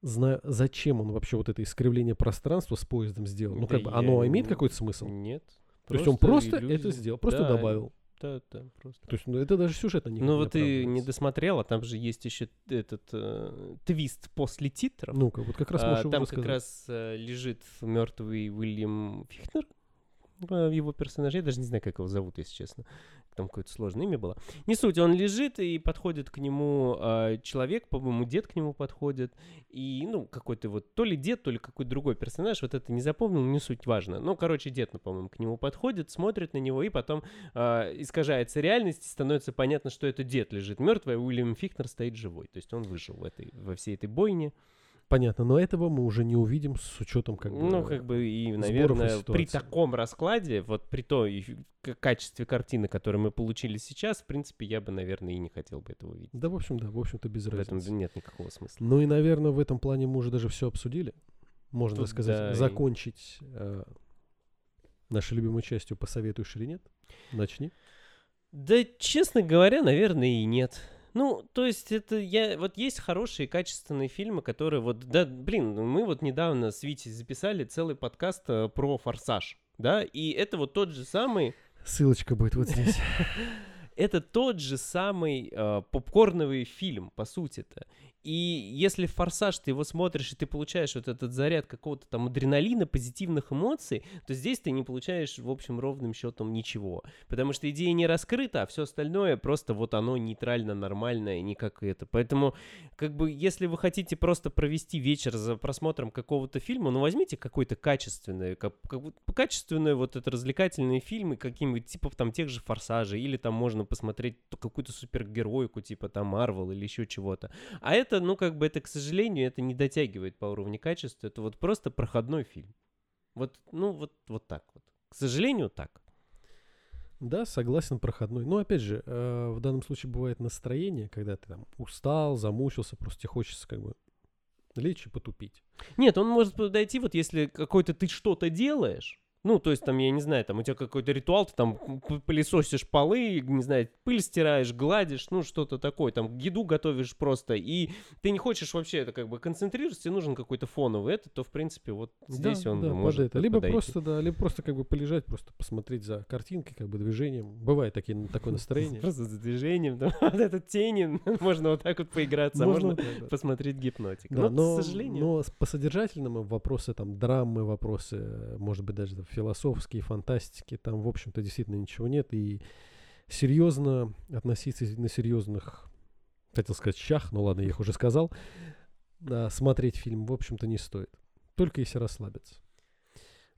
знаю, зачем он вообще вот это искривление пространства с поездом сделал. Ну, Да как бы, оно имеет не- какой-то смысл? Нет. То есть он просто это иллюзия. сделал, просто Да, добавил. Да, да, просто. То есть ну, это даже сюжетно Ну не вот ты не оправдывается. досмотрел, а там же есть еще этот э, твист после титров. Ну-ка, вот как раз А, там его как рассказать. раз э, лежит мертвый Уильям Фихнер, э, его персонаж, я даже не знаю, как его зовут, если честно. Там какое-то сложное имя было. Не суть, он лежит, и подходит к нему э, человек, по-моему, дед к нему подходит, и, ну, какой-то вот, то ли дед, то ли какой-то другой персонаж, вот это не запомнил, не суть важно. Ну, короче, дед, ну, по-моему, к нему подходит, смотрит на него, и потом э, искажается реальность, и становится понятно, что это дед лежит мертвый, а Уильям Фихнер стоит живой. То есть он выжил в этой, во всей этой бойне. Понятно, но этого мы уже не увидим с учетом как бы... Ну, как бы и, сборов и наверное, при таком раскладе, вот при той качестве картины, которую мы получили сейчас, в принципе, я бы, наверное, и не хотел бы этого видеть. Да, в общем, да, в общем-то, без В этом разницы. нет никакого смысла. Ну и, наверное, в этом плане мы уже даже все обсудили. Можно Тут сказать, да, и- закончить э, нашей любимой частью «Посоветуешь или нет?» Начни. Да, честно говоря, наверное, и нет. Ну, то есть это я... Вот есть хорошие, качественные фильмы, которые вот... Да, блин, мы вот недавно с Витей записали целый подкаст э, про «Форсаж», да, и это вот тот же самый... Ссылочка будет вот здесь. это тот же самый э, попкорновый фильм, по сути-то. И если в «Форсаж» ты его смотришь, и ты получаешь вот этот заряд какого-то там адреналина, позитивных эмоций, то здесь ты не получаешь, в общем, ровным счетом ничего. Потому что идея не раскрыта, а все остальное просто вот оно нейтрально, нормальное, не как это. Поэтому, как бы, если вы хотите просто провести вечер за просмотром какого-то фильма, ну, возьмите какой-то качественный, как, как, вот качественные вот это развлекательные фильмы, какие-нибудь типа там тех же «Форсажей», или там можно посмотреть какую-то супергеройку, типа там Марвел или еще чего-то. А это, ну, как бы это, к сожалению, это не дотягивает по уровню качества, это вот просто проходной фильм. Вот, ну, вот, вот так вот. К сожалению, так. Да, согласен, проходной. Но опять же, э, в данном случае бывает настроение, когда ты там устал, замучился, просто тебе хочется как бы лечь и потупить. Нет, он может подойти, вот если какой-то ты что-то делаешь, Ну, то есть там, я не знаю, там у тебя какой-то ритуал, ты там пылесосишь полы, не знаю, пыль стираешь, гладишь, ну, что-то такое, там еду готовишь просто, и ты не хочешь вообще это как бы концентрироваться, тебе нужен какой-то фоновый это, то, в принципе, вот здесь да, он да, может это. Либо подойти. просто, да, либо просто как бы полежать, просто посмотреть за картинкой, как бы движением. Бывает такие, такое настроение. Просто за движением, там, вот этот тени, можно вот так вот поиграться, а можно да. посмотреть гипнотик. Да, но, но, к сожалению... но по содержательному вопросы там драмы, вопросы, может быть, даже философские, фантастики, там, в общем-то, действительно ничего нет. И серьезно относиться на серьезных, хотел сказать, щах, ну ладно, я их уже сказал, а, смотреть фильм, в общем-то, не стоит. Только если расслабиться.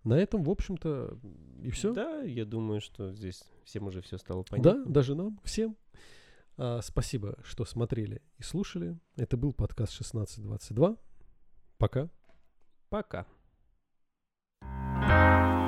На этом, в общем-то, и все. Да, я думаю, что здесь всем уже все стало Да, понятно. даже нам, всем. А, спасибо, что смотрели и слушали. Это был подкаст 1622. Пока. Пока. Thank